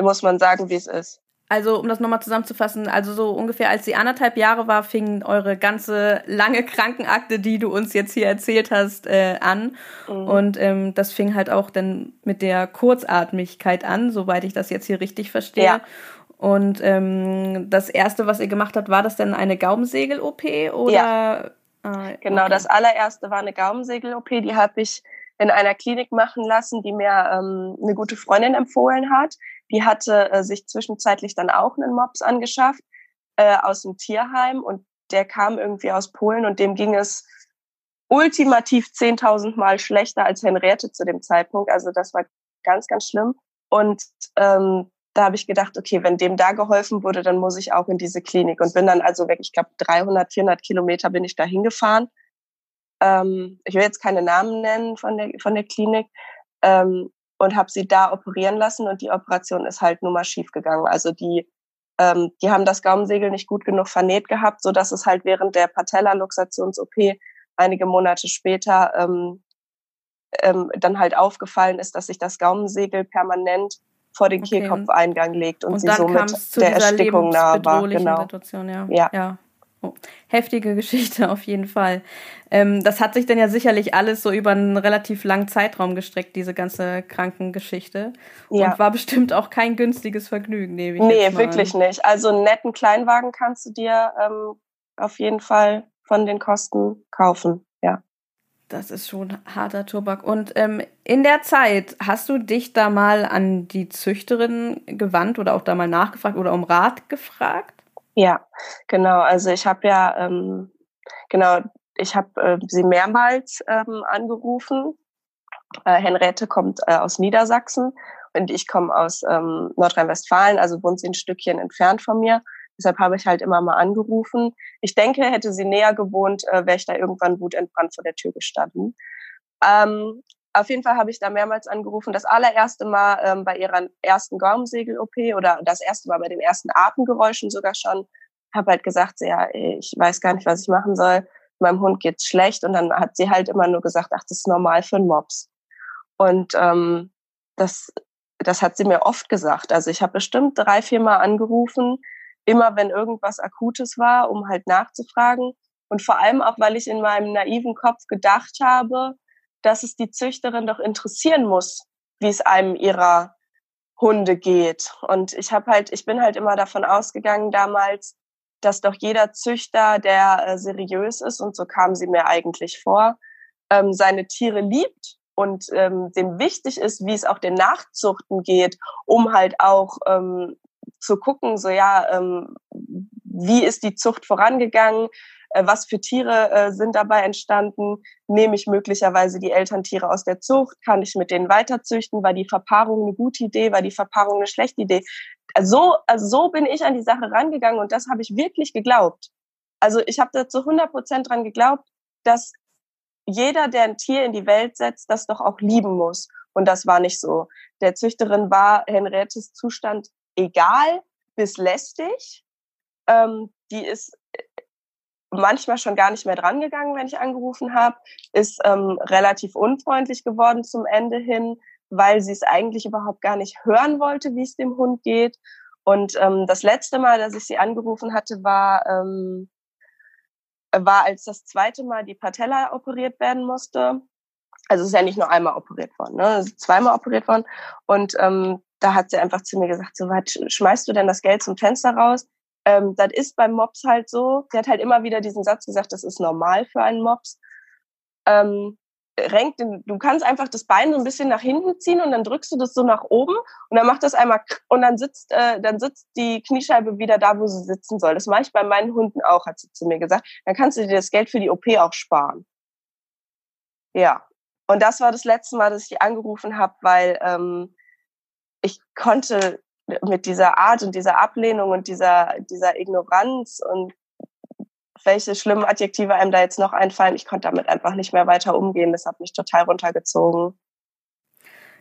Muss man sagen, wie es ist. Also, um das nochmal zusammenzufassen, also so ungefähr als sie anderthalb Jahre war, fing eure ganze lange Krankenakte, die du uns jetzt hier erzählt hast, äh, an. Mhm. Und ähm, das fing halt auch dann mit der Kurzatmigkeit an, soweit ich das jetzt hier richtig verstehe. Ja. Und ähm, das erste, was ihr gemacht habt, war das denn eine Gaumensegel-OP oder? Ja. Ah, genau, okay. das allererste war eine Gaumensegel-OP, die habe ich in einer Klinik machen lassen, die mir ähm, eine gute Freundin empfohlen hat. Die hatte äh, sich zwischenzeitlich dann auch einen Mops angeschafft äh, aus dem Tierheim und der kam irgendwie aus Polen und dem ging es ultimativ 10.000 Mal schlechter als Henriette zu dem Zeitpunkt. Also das war ganz, ganz schlimm. Und ähm, da habe ich gedacht, okay, wenn dem da geholfen wurde, dann muss ich auch in diese Klinik und bin dann also weg. Ich glaube 300, 400 Kilometer bin ich da hingefahren. Ähm, ich will jetzt keine Namen nennen von der von der Klinik ähm, und habe sie da operieren lassen und die Operation ist halt nur mal schief gegangen. Also die ähm, die haben das Gaumensegel nicht gut genug vernäht gehabt, so dass es halt während der Patella-Luxations-OP einige Monate später ähm, ähm, dann halt aufgefallen ist, dass sich das Gaumensegel permanent vor den okay. Kehlkopfeingang legt und, und sie somit der Erstickung nahe war. Genau. Situation, ja. ja. ja. Oh. Heftige Geschichte <laughs> auf jeden Fall. Ähm, das hat sich dann ja sicherlich alles so über einen relativ langen Zeitraum gestreckt, diese ganze Krankengeschichte. Ja. Und war bestimmt auch kein günstiges Vergnügen, nehme ich Nee, wirklich nicht. Also einen netten Kleinwagen kannst du dir ähm, auf jeden Fall von den Kosten kaufen, ja. Das ist schon harter Tobak. Und ähm, in der Zeit, hast du dich da mal an die Züchterin gewandt oder auch da mal nachgefragt oder um Rat gefragt? Ja, genau. Also ich habe ja, ähm, genau, ich habe äh, sie mehrmals ähm, angerufen. Äh, Henriette kommt äh, aus Niedersachsen und ich komme aus ähm, Nordrhein-Westfalen, also wohnt sie ein Stückchen entfernt von mir. Deshalb habe ich halt immer mal angerufen. Ich denke, hätte sie näher gewohnt, äh, wäre ich da irgendwann wutentbrannt vor der Tür gestanden. Ähm, auf jeden Fall habe ich da mehrmals angerufen. Das allererste Mal ähm, bei ihrer ersten Gaumensegel-OP oder das erste Mal bei den ersten Atemgeräuschen sogar schon. Habe halt gesagt, ja, ich weiß gar nicht, was ich machen soll. Meinem Hund geht's schlecht. Und dann hat sie halt immer nur gesagt, ach, das ist normal für einen Mops. Und ähm, das, das hat sie mir oft gesagt. Also ich habe bestimmt drei, vier Mal angerufen immer wenn irgendwas Akutes war, um halt nachzufragen. Und vor allem auch, weil ich in meinem naiven Kopf gedacht habe, dass es die Züchterin doch interessieren muss, wie es einem ihrer Hunde geht. Und ich habe halt, ich bin halt immer davon ausgegangen damals, dass doch jeder Züchter, der äh, seriös ist, und so kam sie mir eigentlich vor, ähm, seine Tiere liebt und ähm, dem wichtig ist, wie es auch den Nachzuchten geht, um halt auch ähm, zu gucken, so ja, ähm, wie ist die Zucht vorangegangen, was für Tiere äh, sind dabei entstanden, nehme ich möglicherweise die Elterntiere aus der Zucht, kann ich mit denen weiterzüchten, war die Verpaarung eine gute Idee, war die Verpaarung eine schlechte Idee. Also, also so bin ich an die Sache rangegangen und das habe ich wirklich geglaubt. Also ich habe da zu 100 Prozent dran geglaubt, dass jeder, der ein Tier in die Welt setzt, das doch auch lieben muss. Und das war nicht so. Der Züchterin war Henriettes Zustand egal bis lästig. Ähm, die ist äh, manchmal schon gar nicht mehr drangegangen, wenn ich angerufen habe, ist ähm, relativ unfreundlich geworden zum Ende hin, weil sie es eigentlich überhaupt gar nicht hören wollte, wie es dem Hund geht. Und ähm, das letzte Mal, dass ich sie angerufen hatte, war, ähm, war als das zweite Mal die Patella operiert werden musste. Also ist ja nicht nur einmal operiert worden, ne? Zweimal operiert worden. Und ähm, da hat sie einfach zu mir gesagt, so was schmeißt du denn das Geld zum Fenster raus? Ähm, das ist beim Mops halt so. Sie hat halt immer wieder diesen Satz gesagt, das ist normal für einen Mops. Ähm, renkt den, du kannst einfach das Bein so ein bisschen nach hinten ziehen und dann drückst du das so nach oben und dann macht das einmal und dann sitzt, äh, dann sitzt die Kniescheibe wieder da, wo sie sitzen soll. Das mache ich bei meinen Hunden auch, hat sie zu mir gesagt. Dann kannst du dir das Geld für die OP auch sparen. Ja. Und das war das letzte Mal, dass ich angerufen habe, weil ähm, ich konnte mit dieser Art und dieser Ablehnung und dieser, dieser Ignoranz und welche schlimmen Adjektive einem da jetzt noch einfallen, ich konnte damit einfach nicht mehr weiter umgehen. Das hat mich total runtergezogen.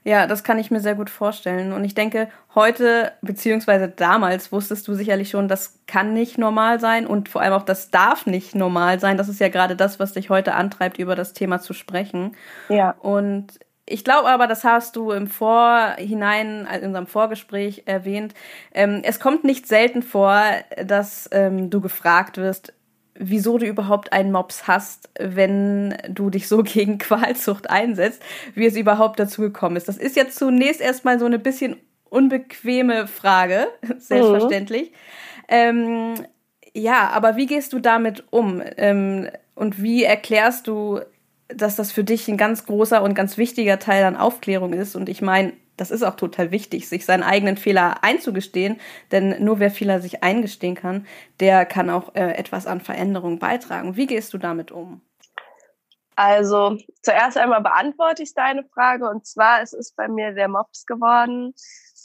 Ja, das kann ich mir sehr gut vorstellen. Und ich denke, heute, beziehungsweise damals, wusstest du sicherlich schon, das kann nicht normal sein und vor allem auch, das darf nicht normal sein. Das ist ja gerade das, was dich heute antreibt, über das Thema zu sprechen. Ja. Und ich glaube aber, das hast du im Vorhinein, also in unserem Vorgespräch erwähnt. Ähm, es kommt nicht selten vor, dass ähm, du gefragt wirst, wieso du überhaupt einen Mops hast, wenn du dich so <laughs> gegen Qualzucht einsetzt, wie es überhaupt dazu gekommen ist. Das ist jetzt zunächst erstmal so eine bisschen unbequeme Frage, <laughs> selbstverständlich. Mhm. Ähm, ja, aber wie gehst du damit um? Ähm, und wie erklärst du dass das für dich ein ganz großer und ganz wichtiger Teil an Aufklärung ist. Und ich meine, das ist auch total wichtig, sich seinen eigenen Fehler einzugestehen, denn nur wer Fehler sich eingestehen kann, der kann auch äh, etwas an Veränderung beitragen. Wie gehst du damit um? Also zuerst einmal beantworte ich deine Frage und zwar es ist bei mir der Mops geworden,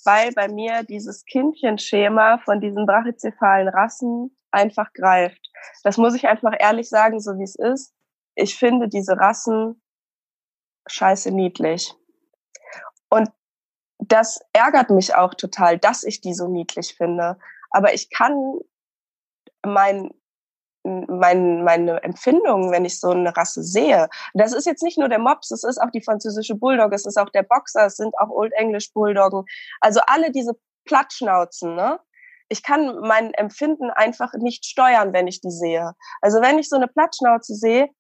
weil bei mir dieses Kindchenschema von diesen brachycephalen Rassen einfach greift. Das muss ich einfach ehrlich sagen, so wie es ist. Ich finde diese Rassen scheiße niedlich. Und das ärgert mich auch total, dass ich die so niedlich finde. Aber ich kann mein, mein, meine Empfindungen, wenn ich so eine Rasse sehe, das ist jetzt nicht nur der Mops, es ist auch die französische Bulldog, es ist auch der Boxer, es sind auch Old English Bulldoggen. Also alle diese Plattschnauzen, ne? Ich kann mein Empfinden einfach nicht steuern, wenn ich die sehe. Also wenn ich so eine Plattschnauze sehe,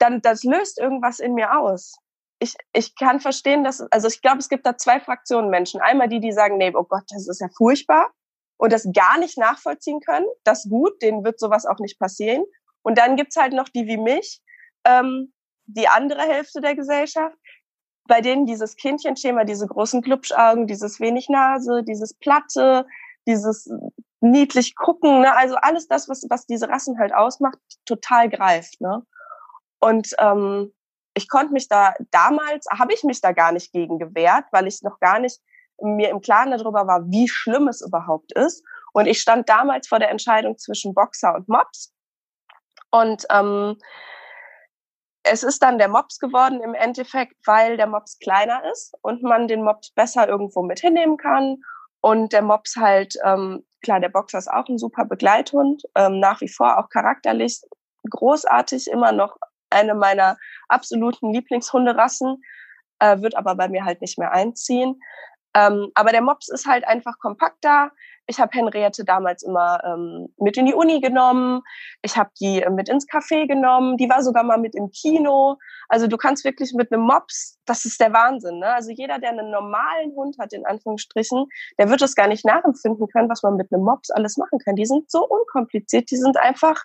dann das löst irgendwas in mir aus ich, ich kann verstehen, dass, also ich glaube, es gibt da zwei Fraktionen Menschen. Einmal die, die sagen, nee, oh Gott, das ist ja furchtbar und das gar nicht nachvollziehen können. Das gut, denen wird sowas auch nicht passieren. Und dann gibt's halt noch die wie mich, ähm, die andere Hälfte der Gesellschaft, bei denen dieses Kindchenschema, diese großen Glubschaugen, dieses wenig Nase, dieses Platte, dieses niedlich gucken, ne? also alles das, was, was diese Rassen halt ausmacht, total greift. Ne? Und ähm, ich konnte mich da damals, habe ich mich da gar nicht gegen gewehrt, weil ich noch gar nicht mir im Klaren darüber war, wie schlimm es überhaupt ist. Und ich stand damals vor der Entscheidung zwischen Boxer und Mops. Und ähm, es ist dann der Mops geworden im Endeffekt, weil der Mops kleiner ist und man den Mops besser irgendwo mit hinnehmen kann. Und der Mops halt, ähm, klar, der Boxer ist auch ein super Begleithund, ähm, nach wie vor auch charakterlich großartig, immer noch eine meiner absoluten Lieblingshunderassen, äh, wird aber bei mir halt nicht mehr einziehen. Ähm, aber der Mops ist halt einfach kompakter. Ich habe Henriette damals immer ähm, mit in die Uni genommen. Ich habe die äh, mit ins Café genommen. Die war sogar mal mit im Kino. Also du kannst wirklich mit einem Mops, das ist der Wahnsinn. Ne? Also jeder, der einen normalen Hund hat, in Anführungsstrichen, der wird es gar nicht nachempfinden können, was man mit einem Mops alles machen kann. Die sind so unkompliziert. Die sind einfach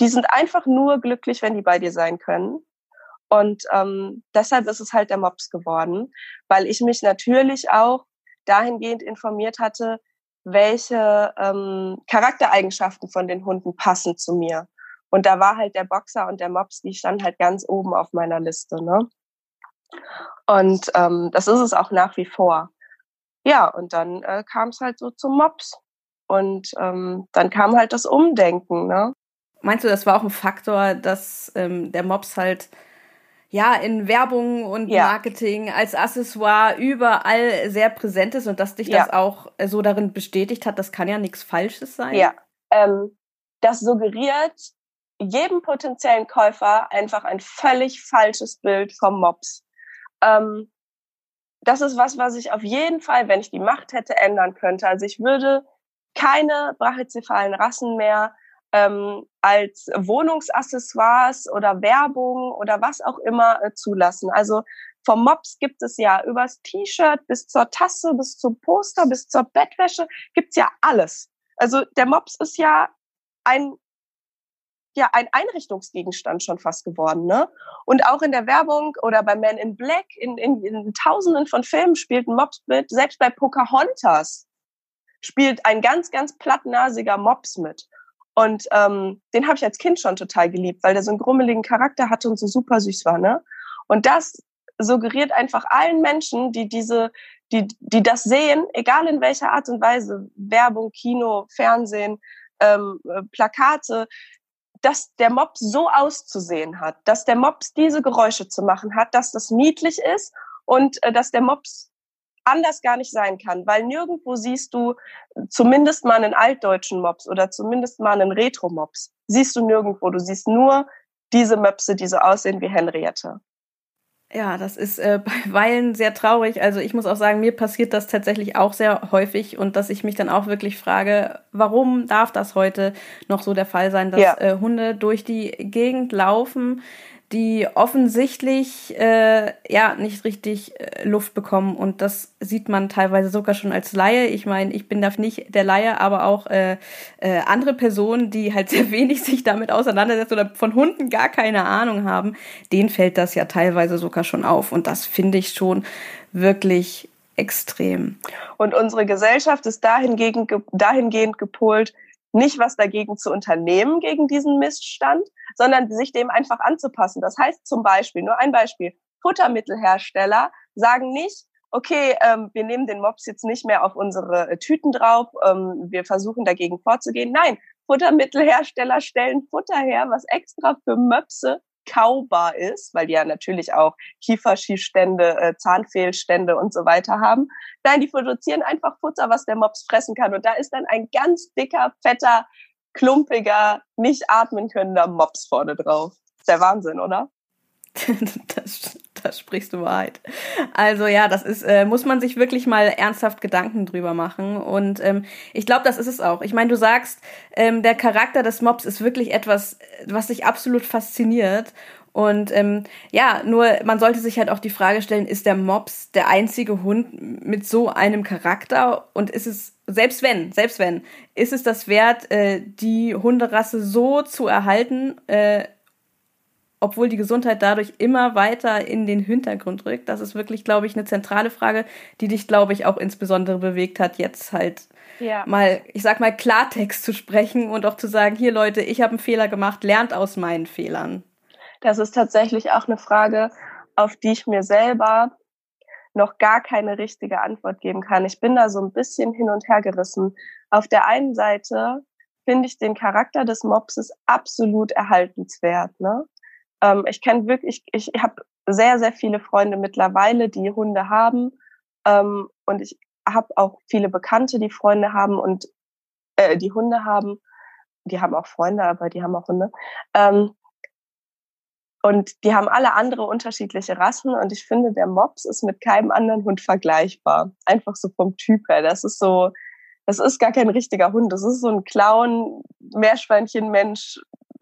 die sind einfach nur glücklich, wenn die bei dir sein können. Und ähm, deshalb ist es halt der Mops geworden, weil ich mich natürlich auch dahingehend informiert hatte, welche ähm, Charaktereigenschaften von den Hunden passen zu mir. Und da war halt der Boxer und der Mops, die standen halt ganz oben auf meiner Liste. Ne? Und ähm, das ist es auch nach wie vor. Ja, und dann äh, kam es halt so zum Mops. Und ähm, dann kam halt das Umdenken. Ne? Meinst du, das war auch ein Faktor, dass ähm, der Mops halt ja in Werbung und ja. Marketing als Accessoire überall sehr präsent ist und dass dich ja. das auch so darin bestätigt hat, das kann ja nichts Falsches sein? Ja, ähm, das suggeriert jedem potenziellen Käufer einfach ein völlig falsches Bild vom Mops. Ähm, das ist was, was ich auf jeden Fall, wenn ich die Macht hätte, ändern könnte. Also ich würde keine brachycephalen Rassen mehr ähm, als Wohnungsaccessoires oder Werbung oder was auch immer äh, zulassen. Also vom Mops gibt es ja übers T-Shirt bis zur Tasse, bis zum Poster, bis zur Bettwäsche, gibt's ja alles. Also der Mops ist ja ein ja ein Einrichtungsgegenstand schon fast geworden, ne? Und auch in der Werbung oder bei Men in Black in, in, in Tausenden von Filmen spielt ein Mops mit. Selbst bei Pocahontas spielt ein ganz ganz plattnasiger Mops mit. Und ähm, den habe ich als Kind schon total geliebt, weil der so einen grummeligen Charakter hatte und so super süß war. Ne? Und das suggeriert einfach allen Menschen, die diese, die, die das sehen, egal in welcher Art und Weise, Werbung, Kino, Fernsehen, ähm, äh, Plakate, dass der Mops so auszusehen hat, dass der Mops diese Geräusche zu machen hat, dass das niedlich ist und äh, dass der Mops anders gar nicht sein kann, weil nirgendwo siehst du zumindest mal einen altdeutschen Mops oder zumindest mal einen Retro-Mops. Siehst du nirgendwo. Du siehst nur diese Möpse, die so aussehen wie Henriette. Ja, das ist äh, <laughs> bei Weilen sehr traurig. Also ich muss auch sagen, mir passiert das tatsächlich auch sehr häufig und dass ich mich dann auch wirklich frage, warum darf das heute noch so der Fall sein, dass ja. äh, Hunde durch die Gegend laufen, die offensichtlich äh, ja nicht richtig äh, Luft bekommen und das sieht man teilweise sogar schon als Laie. Ich meine, ich bin da nicht der Laie, aber auch äh, äh, andere Personen, die halt <laughs> sehr wenig sich damit auseinandersetzen oder von Hunden gar keine Ahnung haben, denen fällt das ja teilweise sogar schon auf und das finde ich schon wirklich extrem. Und unsere Gesellschaft ist dahingehend, dahingehend gepolt, nicht was dagegen zu unternehmen, gegen diesen Missstand, sondern sich dem einfach anzupassen. Das heißt zum Beispiel, nur ein Beispiel, Futtermittelhersteller sagen nicht, okay, ähm, wir nehmen den Mops jetzt nicht mehr auf unsere äh, Tüten drauf, ähm, wir versuchen dagegen vorzugehen. Nein, Futtermittelhersteller stellen Futter her, was extra für Möpse kaubar ist, weil die ja natürlich auch Kieferschiefstände, äh, Zahnfehlstände und so weiter haben. Nein, die produzieren einfach Futter, was der Mops fressen kann. Und da ist dann ein ganz dicker, fetter, klumpiger, nicht atmen könnender Mops vorne drauf. Ist der Wahnsinn, oder? <laughs> das, <laughs> da sprichst du Wahrheit. Also ja, das ist, äh, muss man sich wirklich mal ernsthaft Gedanken drüber machen. Und ähm, ich glaube, das ist es auch. Ich meine, du sagst, ähm, der Charakter des Mobs ist wirklich etwas, was sich absolut fasziniert. Und ähm, ja, nur man sollte sich halt auch die Frage stellen, ist der Mops der einzige Hund mit so einem Charakter? Und ist es, selbst wenn, selbst wenn, ist es das wert, äh, die Hunderasse so zu erhalten, äh, obwohl die Gesundheit dadurch immer weiter in den Hintergrund rückt. Das ist wirklich, glaube ich, eine zentrale Frage, die dich, glaube ich, auch insbesondere bewegt hat, jetzt halt ja. mal, ich sag mal, Klartext zu sprechen und auch zu sagen, hier Leute, ich habe einen Fehler gemacht, lernt aus meinen Fehlern. Das ist tatsächlich auch eine Frage, auf die ich mir selber noch gar keine richtige Antwort geben kann. Ich bin da so ein bisschen hin und her gerissen. Auf der einen Seite finde ich den Charakter des Mopses absolut erhaltenswert. Ne? Ähm, ich kenne wirklich, ich, ich habe sehr, sehr viele Freunde mittlerweile, die Hunde haben. Ähm, und ich habe auch viele Bekannte, die Freunde haben und äh, die Hunde haben. Die haben auch Freunde, aber die haben auch Hunde. Ähm, und die haben alle andere unterschiedliche Rassen und ich finde, der Mops ist mit keinem anderen Hund vergleichbar. Einfach so vom Typ her. Das ist so, das ist gar kein richtiger Hund. Das ist so ein Clown, Meerschweinchen-Mensch,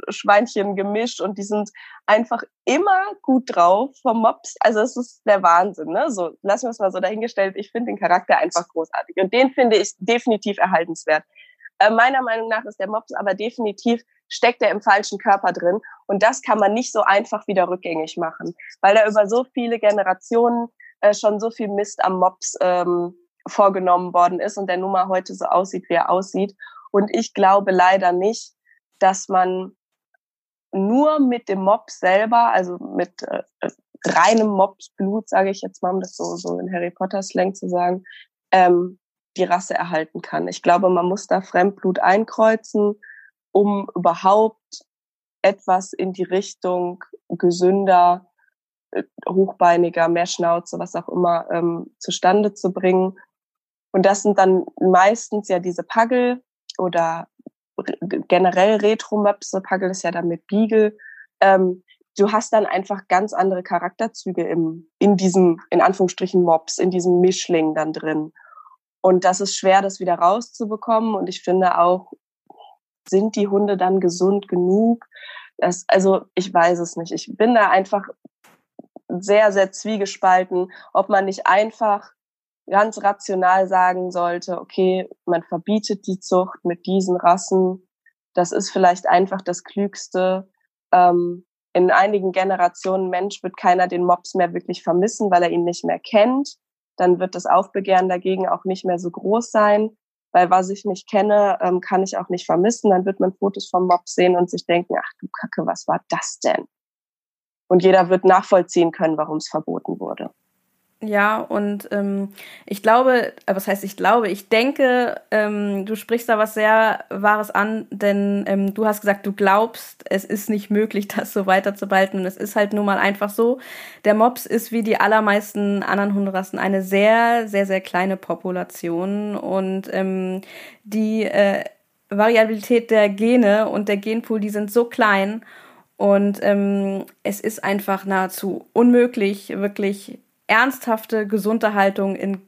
Schweinchen gemischt und die sind einfach immer gut drauf vom Mops. Also es ist der Wahnsinn, ne? So, lassen wir es mal so dahingestellt. Ich finde den Charakter einfach großartig und den finde ich definitiv erhaltenswert. Äh, meiner Meinung nach ist der Mops aber definitiv steckt er im falschen Körper drin und das kann man nicht so einfach wieder rückgängig machen, weil er über so viele Generationen äh, schon so viel Mist am Mops ähm, vorgenommen worden ist und der Nummer heute so aussieht, wie er aussieht. Und ich glaube leider nicht, dass man nur mit dem Mob selber, also mit äh, reinem Mobsblut, sage ich jetzt mal, um das so, so in Harry Potter Slang zu sagen, ähm, die Rasse erhalten kann. Ich glaube, man muss da Fremdblut einkreuzen, um überhaupt etwas in die Richtung gesünder, äh, hochbeiniger, mehr Schnauze, was auch immer, ähm, zustande zu bringen. Und das sind dann meistens ja diese Pagel oder generell Retro-Möpse, Pagel ist ja dann mit Beagle, ähm, du hast dann einfach ganz andere Charakterzüge im, in diesem, in Anführungsstrichen Mops, in diesem Mischling dann drin. Und das ist schwer, das wieder rauszubekommen. Und ich finde auch, sind die Hunde dann gesund genug? Das, also ich weiß es nicht. Ich bin da einfach sehr, sehr zwiegespalten, ob man nicht einfach ganz rational sagen sollte, okay, man verbietet die Zucht mit diesen Rassen. Das ist vielleicht einfach das Klügste. Ähm, in einigen Generationen Mensch wird keiner den Mops mehr wirklich vermissen, weil er ihn nicht mehr kennt. Dann wird das Aufbegehren dagegen auch nicht mehr so groß sein, weil was ich nicht kenne, ähm, kann ich auch nicht vermissen. Dann wird man Fotos vom Mops sehen und sich denken, ach du Kacke, was war das denn? Und jeder wird nachvollziehen können, warum es verboten wurde. Ja, und ähm, ich glaube, äh, was heißt ich glaube, ich denke, ähm, du sprichst da was sehr Wahres an, denn ähm, du hast gesagt, du glaubst, es ist nicht möglich, <laughs> das so weiterzubehalten. Und es ist halt nun mal einfach so. Der Mops ist wie die allermeisten anderen Hunderassen eine sehr, sehr, sehr kleine Population. Und ähm, die äh, Variabilität der Gene und der Genpool, die sind so klein. Und ähm, es ist einfach nahezu unmöglich, wirklich ernsthafte Gesunderhaltung in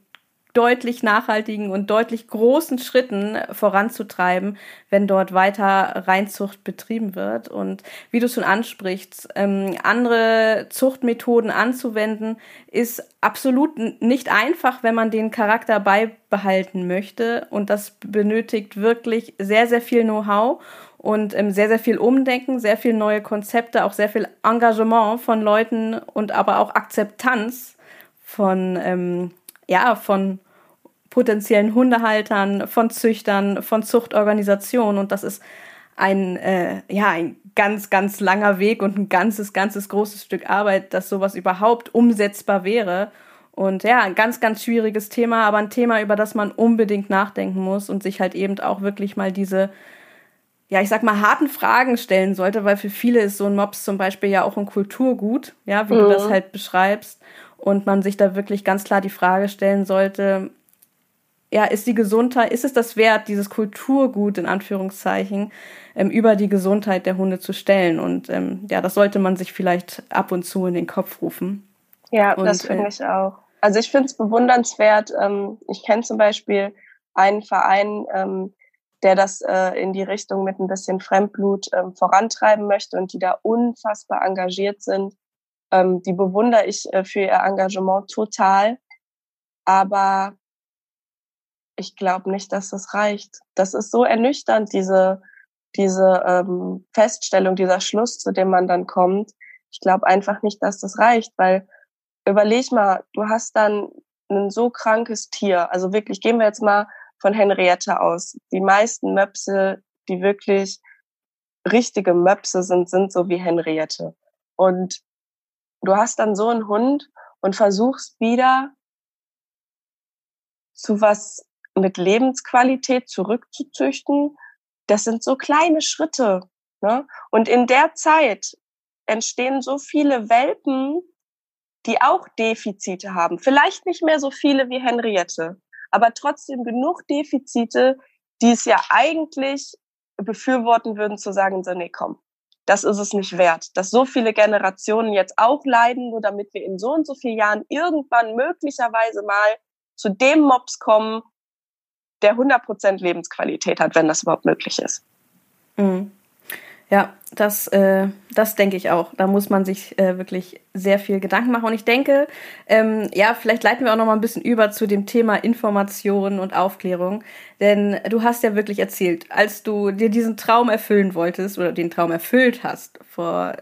deutlich nachhaltigen und deutlich großen Schritten voranzutreiben, wenn dort weiter Reinzucht betrieben wird. Und wie du schon ansprichst, ähm, andere Zuchtmethoden anzuwenden, ist absolut nicht einfach, wenn man den Charakter beibehalten möchte. Und das benötigt wirklich sehr, sehr viel Know-how und ähm, sehr, sehr viel Umdenken, sehr viel neue Konzepte, auch sehr viel Engagement von Leuten und aber auch Akzeptanz von, ähm, ja, von potenziellen Hundehaltern, von Züchtern, von Zuchtorganisationen und das ist ein, äh, ja, ein ganz, ganz langer Weg und ein ganzes, ganzes großes Stück Arbeit, dass sowas überhaupt umsetzbar wäre. Und ja, ein ganz, ganz schwieriges Thema, aber ein Thema, über das man unbedingt nachdenken muss und sich halt eben auch wirklich mal diese, ja, ich sag mal, harten Fragen stellen sollte, weil für viele ist so ein Mops zum Beispiel ja auch ein Kulturgut, ja, wie mhm. du das halt beschreibst. Und man sich da wirklich ganz klar die Frage stellen sollte, ja, ist die Gesundheit, ist es das wert, dieses Kulturgut in Anführungszeichen ähm, über die Gesundheit der Hunde zu stellen? Und ähm, ja, das sollte man sich vielleicht ab und zu in den Kopf rufen. Ja, und, das finde äh, ich auch. Also ich finde es bewundernswert. Ähm, ich kenne zum Beispiel einen Verein, ähm, der das äh, in die Richtung mit ein bisschen Fremdblut ähm, vorantreiben möchte und die da unfassbar engagiert sind. Ähm, die bewundere ich äh, für ihr Engagement total. Aber ich glaube nicht, dass das reicht. Das ist so ernüchternd, diese, diese ähm, Feststellung, dieser Schluss, zu dem man dann kommt. Ich glaube einfach nicht, dass das reicht, weil überleg mal, du hast dann ein so krankes Tier. Also wirklich, gehen wir jetzt mal von Henriette aus. Die meisten Möpse, die wirklich richtige Möpse sind, sind so wie Henriette. Und du hast dann so einen Hund und versuchst wieder zu was mit Lebensqualität zurückzuzüchten. Das sind so kleine Schritte. Ne? Und in der Zeit entstehen so viele Welpen, die auch Defizite haben. Vielleicht nicht mehr so viele wie Henriette, aber trotzdem genug Defizite, die es ja eigentlich befürworten würden zu sagen, so, nee, komm, das ist es nicht wert, dass so viele Generationen jetzt auch leiden, nur damit wir in so und so vielen Jahren irgendwann möglicherweise mal zu dem Mops kommen, der 100% Lebensqualität hat, wenn das überhaupt möglich ist. Mhm. Ja, das, äh, das denke ich auch. Da muss man sich äh, wirklich sehr viel Gedanken machen. Und ich denke, ähm, ja, vielleicht leiten wir auch noch mal ein bisschen über zu dem Thema Information und Aufklärung. Denn du hast ja wirklich erzählt, als du dir diesen Traum erfüllen wolltest oder den Traum erfüllt hast vor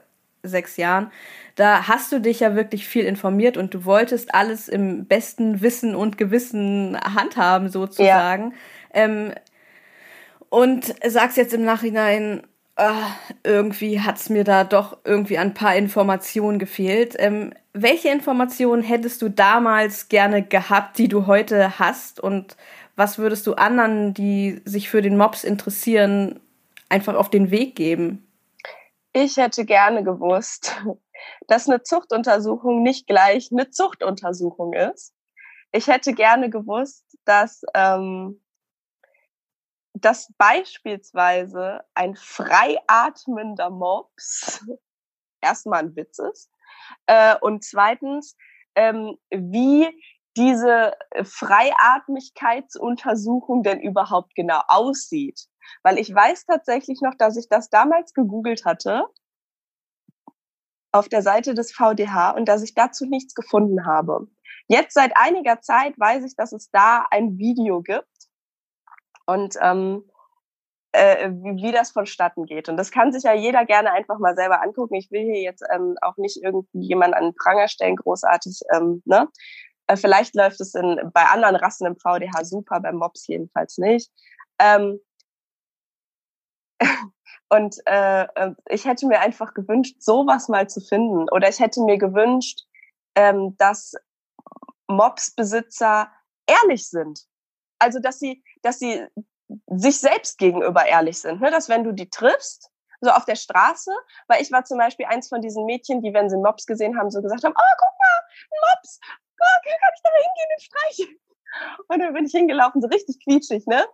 sechs Jahren, da hast du dich ja wirklich viel informiert und du wolltest alles im besten Wissen und Gewissen handhaben, sozusagen. Ja. Ähm, und sagst jetzt im Nachhinein, ah, irgendwie hat's mir da doch irgendwie ein paar Informationen gefehlt. Ähm, welche Informationen hättest du damals gerne gehabt, die du heute hast? Und was würdest du anderen, die sich für den Mops interessieren, einfach auf den Weg geben? Ich hätte gerne gewusst, <laughs> dass eine Zuchtuntersuchung nicht gleich eine Zuchtuntersuchung ist. Ich hätte gerne gewusst, dass ähm, dass beispielsweise ein frei atmender Mops <laughs> erstmal ein Witz ist äh, und zweitens, ähm, wie diese Freiatmigkeitsuntersuchung denn überhaupt genau aussieht. Weil ich weiß tatsächlich noch, dass ich das damals gegoogelt hatte auf der Seite des VDH und dass ich dazu nichts gefunden habe. Jetzt seit einiger Zeit weiß ich, dass es da ein Video gibt und ähm, äh, wie, wie das vonstatten geht. Und das kann sich ja jeder gerne einfach mal selber angucken. Ich will hier jetzt ähm, auch nicht irgendwie jemanden an den Pranger stellen, großartig. Ähm, ne? Äh, vielleicht läuft es in, bei anderen Rassen im VDH super, beim Mops jedenfalls nicht. Ähm, <laughs> und äh, äh, ich hätte mir einfach gewünscht, sowas mal zu finden. Oder ich hätte mir gewünscht, ähm, dass Mobsbesitzer ehrlich sind. Also dass sie dass sie sich selbst gegenüber ehrlich sind. Ne? Dass wenn du die triffst, so auf der Straße, weil ich war zum Beispiel eins von diesen Mädchen, die, wenn sie Mops gesehen haben, so gesagt haben, oh, guck mal, Mops, oh, kann ich da mal hingehen und streichen? Und dann bin ich hingelaufen, so richtig quietschig, ne?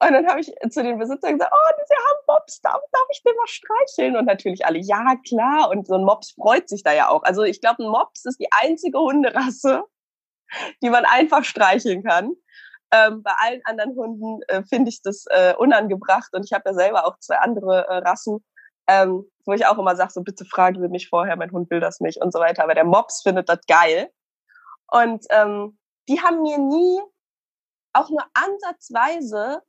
Und dann habe ich zu den Besitzern gesagt, oh, sie haben Mops, darf, darf ich den mal streicheln? Und natürlich alle, ja, klar. Und so ein Mops freut sich da ja auch. Also ich glaube, ein Mops ist die einzige Hunderasse, die man einfach streicheln kann. Ähm, bei allen anderen Hunden äh, finde ich das äh, unangebracht und ich habe ja selber auch zwei andere äh, Rassen, ähm, wo ich auch immer sage, so bitte fragen Sie mich vorher, mein Hund will das nicht und so weiter. Aber der Mops findet das geil. Und ähm, die haben mir nie auch nur ansatzweise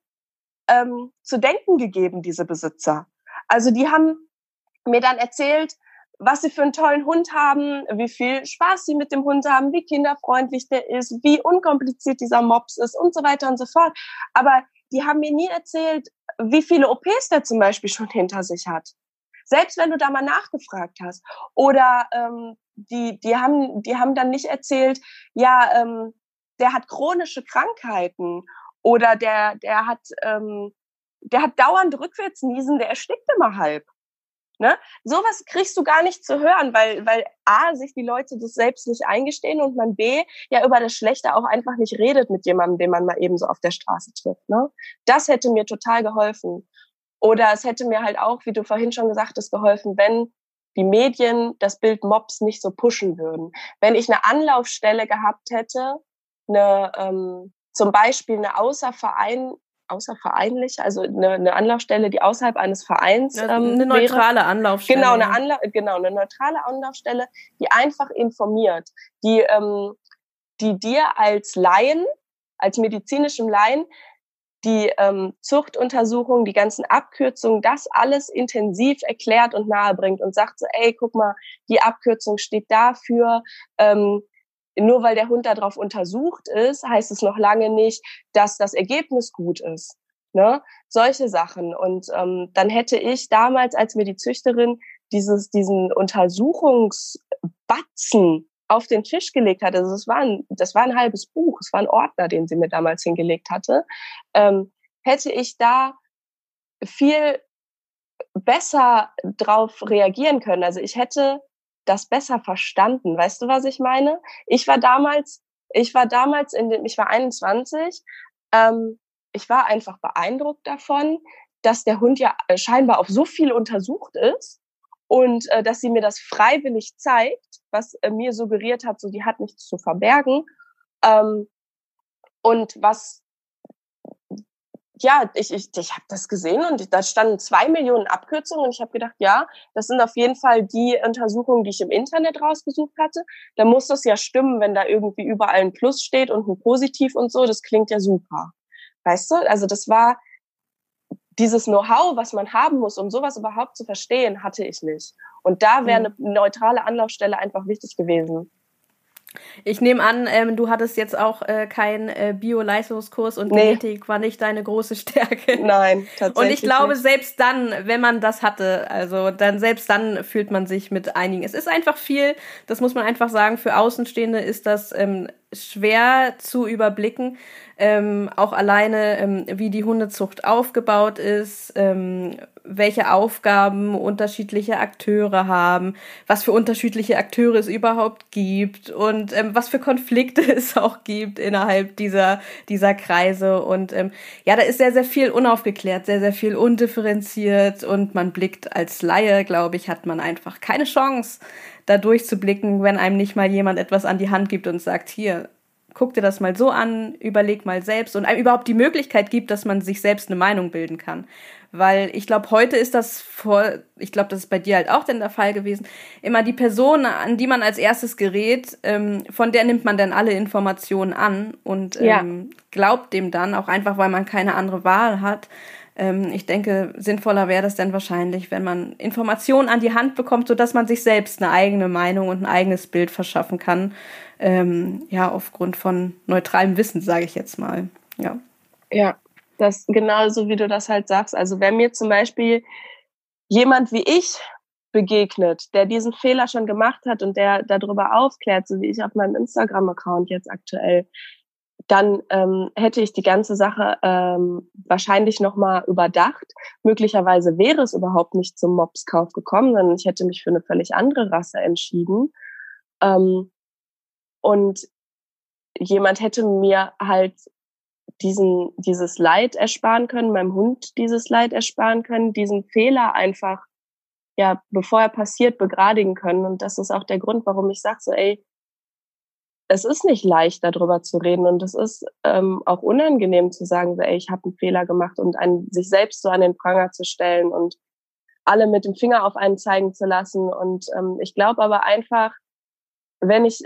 ähm, zu denken gegeben, diese Besitzer. Also die haben mir dann erzählt, was sie für einen tollen Hund haben, wie viel Spaß sie mit dem Hund haben, wie kinderfreundlich der ist, wie unkompliziert dieser Mops ist und so weiter und so fort. Aber die haben mir nie erzählt, wie viele OPs der zum Beispiel schon hinter sich hat. Selbst wenn du da mal nachgefragt hast. Oder ähm, die, die, haben, die haben dann nicht erzählt, ja, ähm, der hat chronische Krankheiten oder der, der hat, ähm, der hat dauernd Rückwärtsniesen, der erstickt immer halb. Ne? Sowas kriegst du gar nicht zu hören, weil, weil A, sich die Leute das selbst nicht eingestehen und man B, ja über das Schlechte auch einfach nicht redet mit jemandem, den man mal eben so auf der Straße trifft. Ne? Das hätte mir total geholfen. Oder es hätte mir halt auch, wie du vorhin schon gesagt hast, geholfen, wenn die Medien das Bild Mobs nicht so pushen würden. Wenn ich eine Anlaufstelle gehabt hätte, eine, ähm, zum Beispiel eine außerverein, außervereinliche, also eine, eine Anlaufstelle, die außerhalb eines Vereins ähm, eine neutrale wäre. Anlaufstelle. Genau, eine Anla genau, eine neutrale Anlaufstelle, die einfach informiert, die ähm, die dir als Laien, als medizinischem Laien die ähm, Zuchtuntersuchung, die ganzen Abkürzungen, das alles intensiv erklärt und nahebringt und sagt so, ey, guck mal, die Abkürzung steht dafür, ähm, nur weil der Hund darauf untersucht ist, heißt es noch lange nicht, dass das Ergebnis gut ist. Ne? Solche Sachen. Und ähm, dann hätte ich damals, als mir die Züchterin dieses, diesen Untersuchungsbatzen auf den Tisch gelegt hatte, also es war ein, das war ein halbes Buch, es war ein Ordner, den sie mir damals hingelegt hatte, ähm, hätte ich da viel besser drauf reagieren können. Also ich hätte das besser verstanden. Weißt du, was ich meine? Ich war damals, ich war damals in dem, ich war 21, ähm, ich war einfach beeindruckt davon, dass der Hund ja äh, scheinbar auf so viel untersucht ist und äh, dass sie mir das freiwillig zeigt, was äh, mir suggeriert hat, so die hat nichts zu verbergen. Ähm, und was ja, ich, ich, ich habe das gesehen und da standen zwei Millionen Abkürzungen und ich habe gedacht, ja, das sind auf jeden Fall die Untersuchungen, die ich im Internet rausgesucht hatte. Da muss das ja stimmen, wenn da irgendwie überall ein Plus steht und ein Positiv und so. Das klingt ja super. Weißt du? Also das war dieses Know-how, was man haben muss, um sowas überhaupt zu verstehen, hatte ich nicht. Und da wäre mhm. eine neutrale Anlaufstelle einfach wichtig gewesen. Ich nehme an, ähm, du hattest jetzt auch äh, keinen äh, Bio-Leistungskurs und nee. Genetik war nicht deine große <laughs> Stärke. Nein, tatsächlich. Und ich glaube, nicht. selbst dann, wenn man das hatte, also dann selbst dann fühlt man sich mit einigen. Es ist einfach viel, das muss man einfach sagen, für Außenstehende ist das ähm, schwer zu überblicken ähm, auch alleine, ähm, wie die Hundezucht aufgebaut ist, ähm, welche Aufgaben unterschiedliche Akteure haben, was für unterschiedliche Akteure es überhaupt gibt und ähm, was für Konflikte <laughs> es auch gibt innerhalb dieser, dieser Kreise. Und ähm, ja, da ist sehr, sehr viel unaufgeklärt, sehr, sehr viel undifferenziert und man blickt als Laie, glaube ich, hat man einfach keine Chance, da durchzublicken, wenn einem nicht mal jemand etwas an die Hand gibt und sagt, hier, guck dir das mal so an, überleg mal selbst und einem überhaupt die Möglichkeit gibt, dass man sich selbst eine Meinung bilden kann. Weil ich glaube, heute ist das vor, ich glaube, das ist bei dir halt auch denn der Fall gewesen, immer die Person, an die man als erstes gerät, ähm, von der nimmt man dann alle Informationen an und ähm, ja. glaubt dem dann, auch einfach, weil man keine andere Wahl hat. Ähm, ich denke, sinnvoller wäre das dann wahrscheinlich, wenn man Informationen an die Hand bekommt, sodass man sich selbst eine eigene Meinung und ein eigenes Bild verschaffen kann ähm, ja, aufgrund von neutralem Wissen, sage ich jetzt mal. Ja. Ja, das genauso wie du das halt sagst. Also wenn mir zum Beispiel jemand wie ich begegnet, der diesen Fehler schon gemacht hat und der darüber aufklärt, so wie ich auf meinem Instagram-Account jetzt aktuell, dann ähm, hätte ich die ganze Sache ähm, wahrscheinlich nochmal überdacht. Möglicherweise wäre es überhaupt nicht zum Mobskauf gekommen, sondern ich hätte mich für eine völlig andere Rasse entschieden. Ähm, und jemand hätte mir halt diesen, dieses Leid ersparen können, meinem Hund dieses Leid ersparen können, diesen Fehler einfach, ja, bevor er passiert, begradigen können. Und das ist auch der Grund, warum ich sage so, ey, es ist nicht leicht, darüber zu reden und es ist ähm, auch unangenehm zu sagen, so, ey, ich habe einen Fehler gemacht und einen, sich selbst so an den Pranger zu stellen und alle mit dem Finger auf einen zeigen zu lassen. Und ähm, ich glaube aber einfach, wenn ich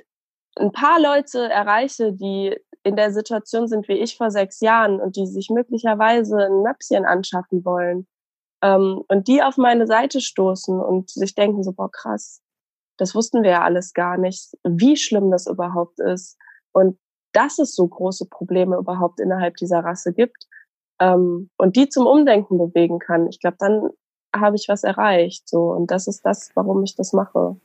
ein paar Leute erreiche, die in der Situation sind wie ich vor sechs Jahren und die sich möglicherweise ein Möpschen anschaffen wollen, ähm, und die auf meine Seite stoßen und sich denken so, boah, krass, das wussten wir ja alles gar nicht, wie schlimm das überhaupt ist und dass es so große Probleme überhaupt innerhalb dieser Rasse gibt ähm, und die zum Umdenken bewegen kann. Ich glaube, dann habe ich was erreicht. So und das ist das, warum ich das mache.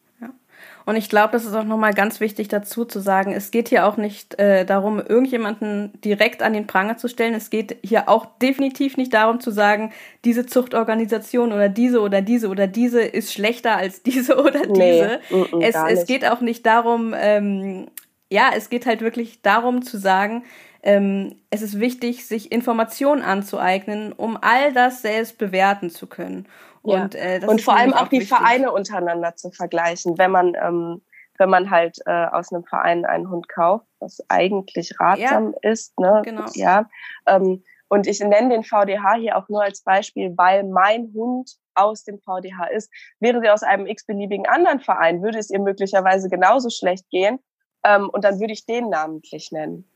Und ich glaube, das ist auch nochmal ganz wichtig dazu zu sagen, es geht hier auch nicht äh, darum, irgendjemanden direkt an den Pranger zu stellen. Es geht hier auch definitiv nicht darum zu sagen, diese Zuchtorganisation oder diese oder diese oder diese ist schlechter als <laughs> diese oder diese. Nee, mm, mm, es, es geht auch nicht darum, ähm, ja, es geht halt wirklich darum zu sagen, ähm, es ist wichtig, sich Informationen anzueignen, um all das selbst bewerten zu können. Und, ja. äh, und vor allem auch, auch die wichtig. Vereine untereinander zu vergleichen, wenn man ähm, wenn man halt äh, aus einem Verein einen Hund kauft, was eigentlich ratsam ja, ist. Ne? Genau. Ja. Ähm, und ich nenne den VDH hier auch nur als Beispiel, weil mein Hund aus dem VDH ist. Wäre sie aus einem x-beliebigen anderen Verein, würde es ihr möglicherweise genauso schlecht gehen. Ähm, und dann würde ich den namentlich nennen.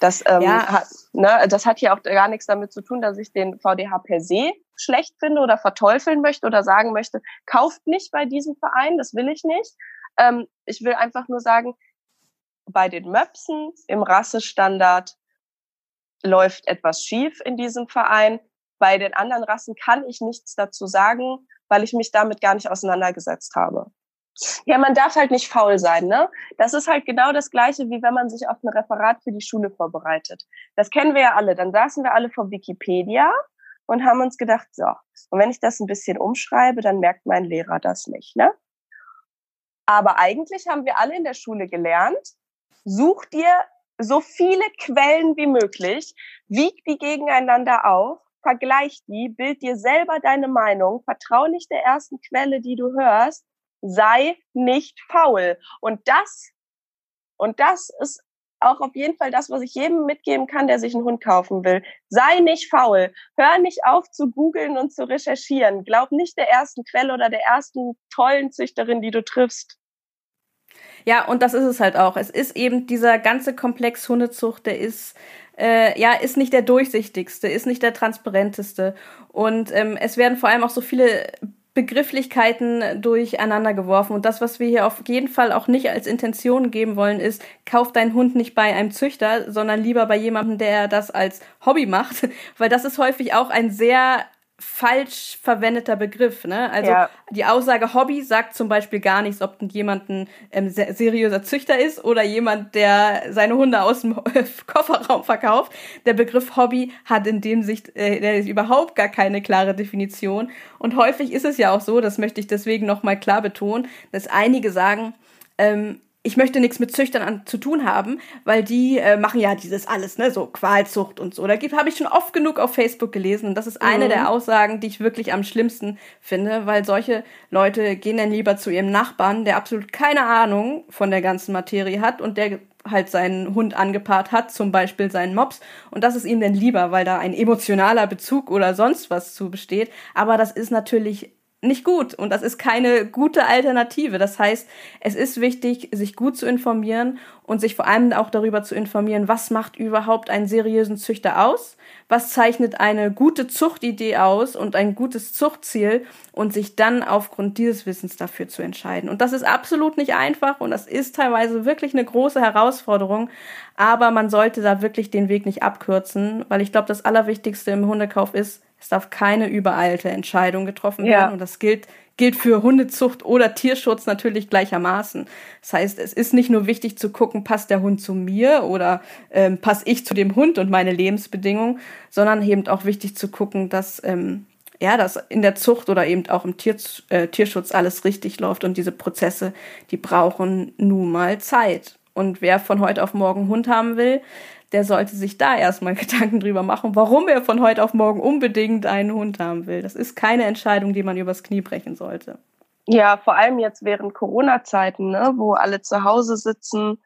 Das, ähm, ja. hat, ne, das hat hier auch gar nichts damit zu tun, dass ich den VDH per se schlecht finde oder verteufeln möchte oder sagen möchte, kauft nicht bei diesem Verein, das will ich nicht. Ähm, ich will einfach nur sagen, bei den Möpsen im Rassestandard läuft etwas schief in diesem Verein. Bei den anderen Rassen kann ich nichts dazu sagen, weil ich mich damit gar nicht auseinandergesetzt habe. Ja, man darf halt nicht faul sein, ne? Das ist halt genau das Gleiche, wie wenn man sich auf ein Referat für die Schule vorbereitet. Das kennen wir ja alle. Dann saßen wir alle vor Wikipedia und haben uns gedacht, so, und wenn ich das ein bisschen umschreibe, dann merkt mein Lehrer das nicht, ne? Aber eigentlich haben wir alle in der Schule gelernt, such dir so viele Quellen wie möglich, wieg die gegeneinander auf, vergleich die, bild dir selber deine Meinung, vertrau nicht der ersten Quelle, die du hörst, sei nicht faul. Und das, und das ist auch auf jeden Fall das, was ich jedem mitgeben kann, der sich einen Hund kaufen will. Sei nicht faul. Hör nicht auf zu googeln und zu recherchieren. Glaub nicht der ersten Quelle oder der ersten tollen Züchterin, die du triffst. Ja, und das ist es halt auch. Es ist eben dieser ganze Komplex Hundezucht, der ist äh, ja, ist nicht der durchsichtigste, ist nicht der transparenteste. Und ähm, es werden vor allem auch so viele Begrifflichkeiten durcheinander geworfen. Und das, was wir hier auf jeden Fall auch nicht als Intention geben wollen, ist, kauf deinen Hund nicht bei einem Züchter, sondern lieber bei jemandem, der das als Hobby macht. <laughs> Weil das ist häufig auch ein sehr falsch verwendeter Begriff. Ne? Also ja. die Aussage Hobby sagt zum Beispiel gar nichts, ob jemand ein ähm, seriöser Züchter ist oder jemand, der seine Hunde aus dem <laughs> Kofferraum verkauft. Der Begriff Hobby hat in dem Sicht äh, der ist überhaupt gar keine klare Definition. Und häufig ist es ja auch so, das möchte ich deswegen nochmal klar betonen, dass einige sagen, ähm, ich möchte nichts mit Züchtern an, zu tun haben, weil die äh, machen ja dieses alles, ne, so Qualzucht und so. Da habe ich schon oft genug auf Facebook gelesen und das ist eine mhm. der Aussagen, die ich wirklich am schlimmsten finde, weil solche Leute gehen dann lieber zu ihrem Nachbarn, der absolut keine Ahnung von der ganzen Materie hat und der halt seinen Hund angepaart hat, zum Beispiel seinen Mops. Und das ist ihm dann lieber, weil da ein emotionaler Bezug oder sonst was zu besteht. Aber das ist natürlich nicht gut und das ist keine gute Alternative. Das heißt, es ist wichtig, sich gut zu informieren und sich vor allem auch darüber zu informieren, was macht überhaupt einen seriösen Züchter aus, was zeichnet eine gute Zuchtidee aus und ein gutes Zuchtziel und sich dann aufgrund dieses Wissens dafür zu entscheiden. Und das ist absolut nicht einfach und das ist teilweise wirklich eine große Herausforderung, aber man sollte da wirklich den Weg nicht abkürzen, weil ich glaube, das Allerwichtigste im Hundekauf ist, es darf keine übereilte Entscheidung getroffen werden. Ja. Und das gilt, gilt für Hundezucht oder Tierschutz natürlich gleichermaßen. Das heißt, es ist nicht nur wichtig zu gucken, passt der Hund zu mir oder ähm, passe ich zu dem Hund und meine Lebensbedingungen, sondern eben auch wichtig zu gucken, dass ähm, ja, dass in der Zucht oder eben auch im Tier, äh, Tierschutz alles richtig läuft und diese Prozesse, die brauchen nun mal Zeit. Und wer von heute auf morgen Hund haben will, der sollte sich da erstmal <laughs> Gedanken drüber machen, warum er von heute auf morgen unbedingt einen Hund haben will. Das ist keine Entscheidung, die man übers Knie brechen sollte. Ja, vor allem jetzt während Corona-Zeiten, ne, wo alle zu Hause sitzen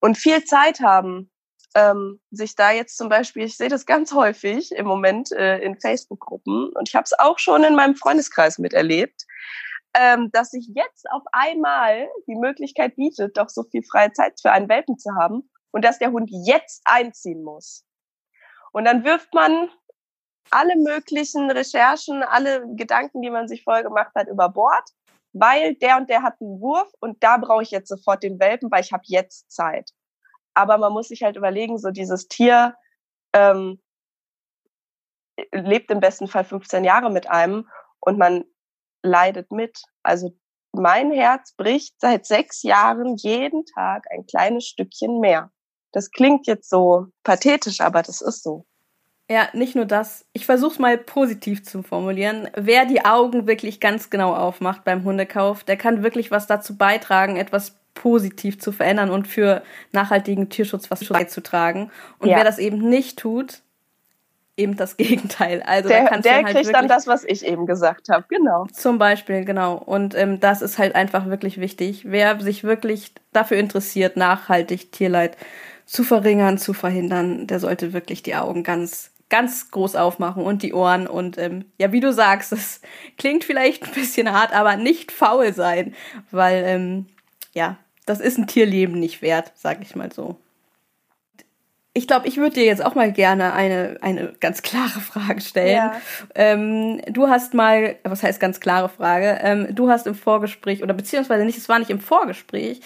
und viel Zeit haben, ähm, sich da jetzt zum Beispiel, ich sehe das ganz häufig im Moment äh, in Facebook-Gruppen und ich habe es auch schon in meinem Freundeskreis miterlebt, ähm, dass sich jetzt auf einmal die Möglichkeit bietet, doch so viel freie Zeit für einen Welpen zu haben und dass der Hund jetzt einziehen muss. Und dann wirft man alle möglichen Recherchen, alle Gedanken, die man sich vorher gemacht hat, über Bord, weil der und der hat einen Wurf und da brauche ich jetzt sofort den Welpen, weil ich habe jetzt Zeit. Aber man muss sich halt überlegen, so dieses Tier ähm, lebt im besten Fall 15 Jahre mit einem und man leidet mit. Also mein Herz bricht seit sechs Jahren jeden Tag ein kleines Stückchen mehr. Das klingt jetzt so pathetisch, aber das ist so. Ja, nicht nur das. Ich versuche es mal positiv zu formulieren. Wer die Augen wirklich ganz genau aufmacht beim Hundekauf, der kann wirklich was dazu beitragen, etwas positiv zu verändern und für nachhaltigen Tierschutz was beizutragen. Und ja. wer das eben nicht tut, eben das <laughs> Gegenteil. Also der, da der dann halt kriegt dann das, was ich eben gesagt habe, genau. Zum Beispiel, genau. Und ähm, das ist halt einfach wirklich wichtig. Wer sich wirklich dafür interessiert, nachhaltig Tierleid zu verringern, zu verhindern, der sollte wirklich die Augen ganz ganz groß aufmachen und die Ohren und ähm, ja, wie du sagst, das klingt vielleicht ein bisschen hart, aber nicht faul sein, weil ähm, ja, das ist ein Tierleben nicht wert, sag ich mal so. Ich glaube, ich würde dir jetzt auch mal gerne eine, eine ganz klare Frage stellen. Ja. Ähm, du hast mal, was heißt ganz klare Frage? Ähm, du hast im Vorgespräch, oder beziehungsweise nicht, es war nicht im Vorgespräch,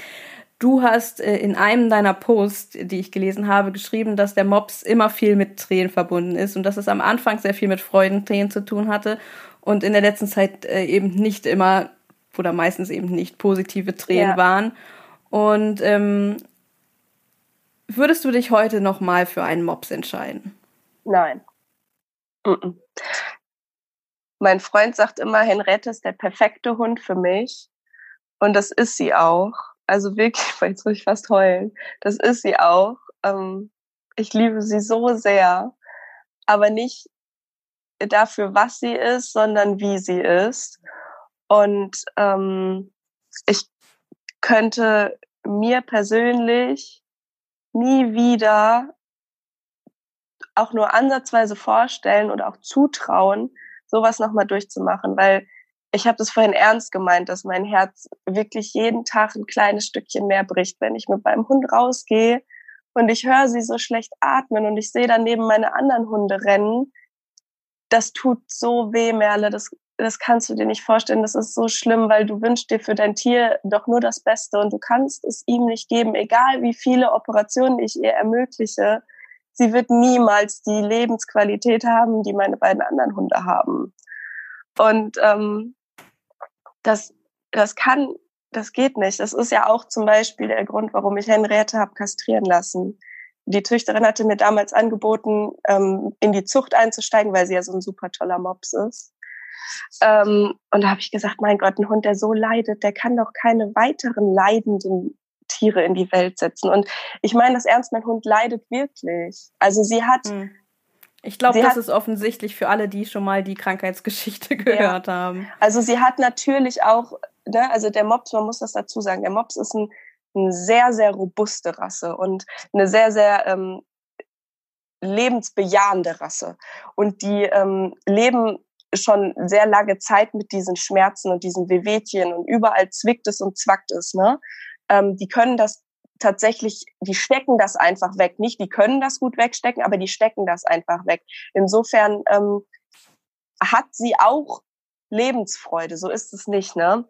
du hast äh, in einem deiner Posts, die ich gelesen habe, geschrieben, dass der Mops immer viel mit Tränen verbunden ist und dass es am Anfang sehr viel mit Freudentränen zu tun hatte und in der letzten Zeit äh, eben nicht immer oder meistens eben nicht positive Tränen ja. waren. Und ähm, Würdest du dich heute noch mal für einen Mops entscheiden? Nein. Mm -mm. Mein Freund sagt immer, Henriette ist der perfekte Hund für mich. Und das ist sie auch. Also wirklich, <laughs> jetzt muss ich fast heulen. Das ist sie auch. Ähm, ich liebe sie so sehr. Aber nicht dafür, was sie ist, sondern wie sie ist. Und ähm, ich könnte mir persönlich nie wieder auch nur ansatzweise vorstellen oder auch zutrauen, sowas nochmal durchzumachen, weil ich habe das vorhin ernst gemeint, dass mein Herz wirklich jeden Tag ein kleines Stückchen mehr bricht, wenn ich mit meinem Hund rausgehe und ich höre sie so schlecht atmen und ich sehe daneben meine anderen Hunde rennen. Das tut so weh, Merle. Das das kannst du dir nicht vorstellen, das ist so schlimm, weil du wünschst dir für dein Tier doch nur das Beste und du kannst es ihm nicht geben, egal wie viele Operationen ich ihr ermögliche. Sie wird niemals die Lebensqualität haben, die meine beiden anderen Hunde haben. Und ähm, das, das kann, das geht nicht. Das ist ja auch zum Beispiel der Grund, warum ich Henriette habe kastrieren lassen. Die Züchterin hatte mir damals angeboten, ähm, in die Zucht einzusteigen, weil sie ja so ein super toller Mops ist. Ähm, und da habe ich gesagt, mein Gott, ein Hund, der so leidet, der kann doch keine weiteren leidenden Tiere in die Welt setzen. Und ich meine das ernst, mein Hund leidet wirklich. Also sie hat. Hm. Ich glaube, das hat, ist offensichtlich für alle, die schon mal die Krankheitsgeschichte <laughs> gehört ja. haben. Also sie hat natürlich auch, ne, also der Mops, man muss das dazu sagen, der Mops ist ein, eine sehr, sehr robuste Rasse und eine sehr, sehr ähm, lebensbejahende Rasse. Und die ähm, leben schon sehr lange Zeit mit diesen Schmerzen und diesen Wehwehchen und überall zwickt es und zwackt es. Ne? Ähm, die können das tatsächlich, die stecken das einfach weg. Nicht, die können das gut wegstecken, aber die stecken das einfach weg. Insofern ähm, hat sie auch Lebensfreude, so ist es nicht. Ne?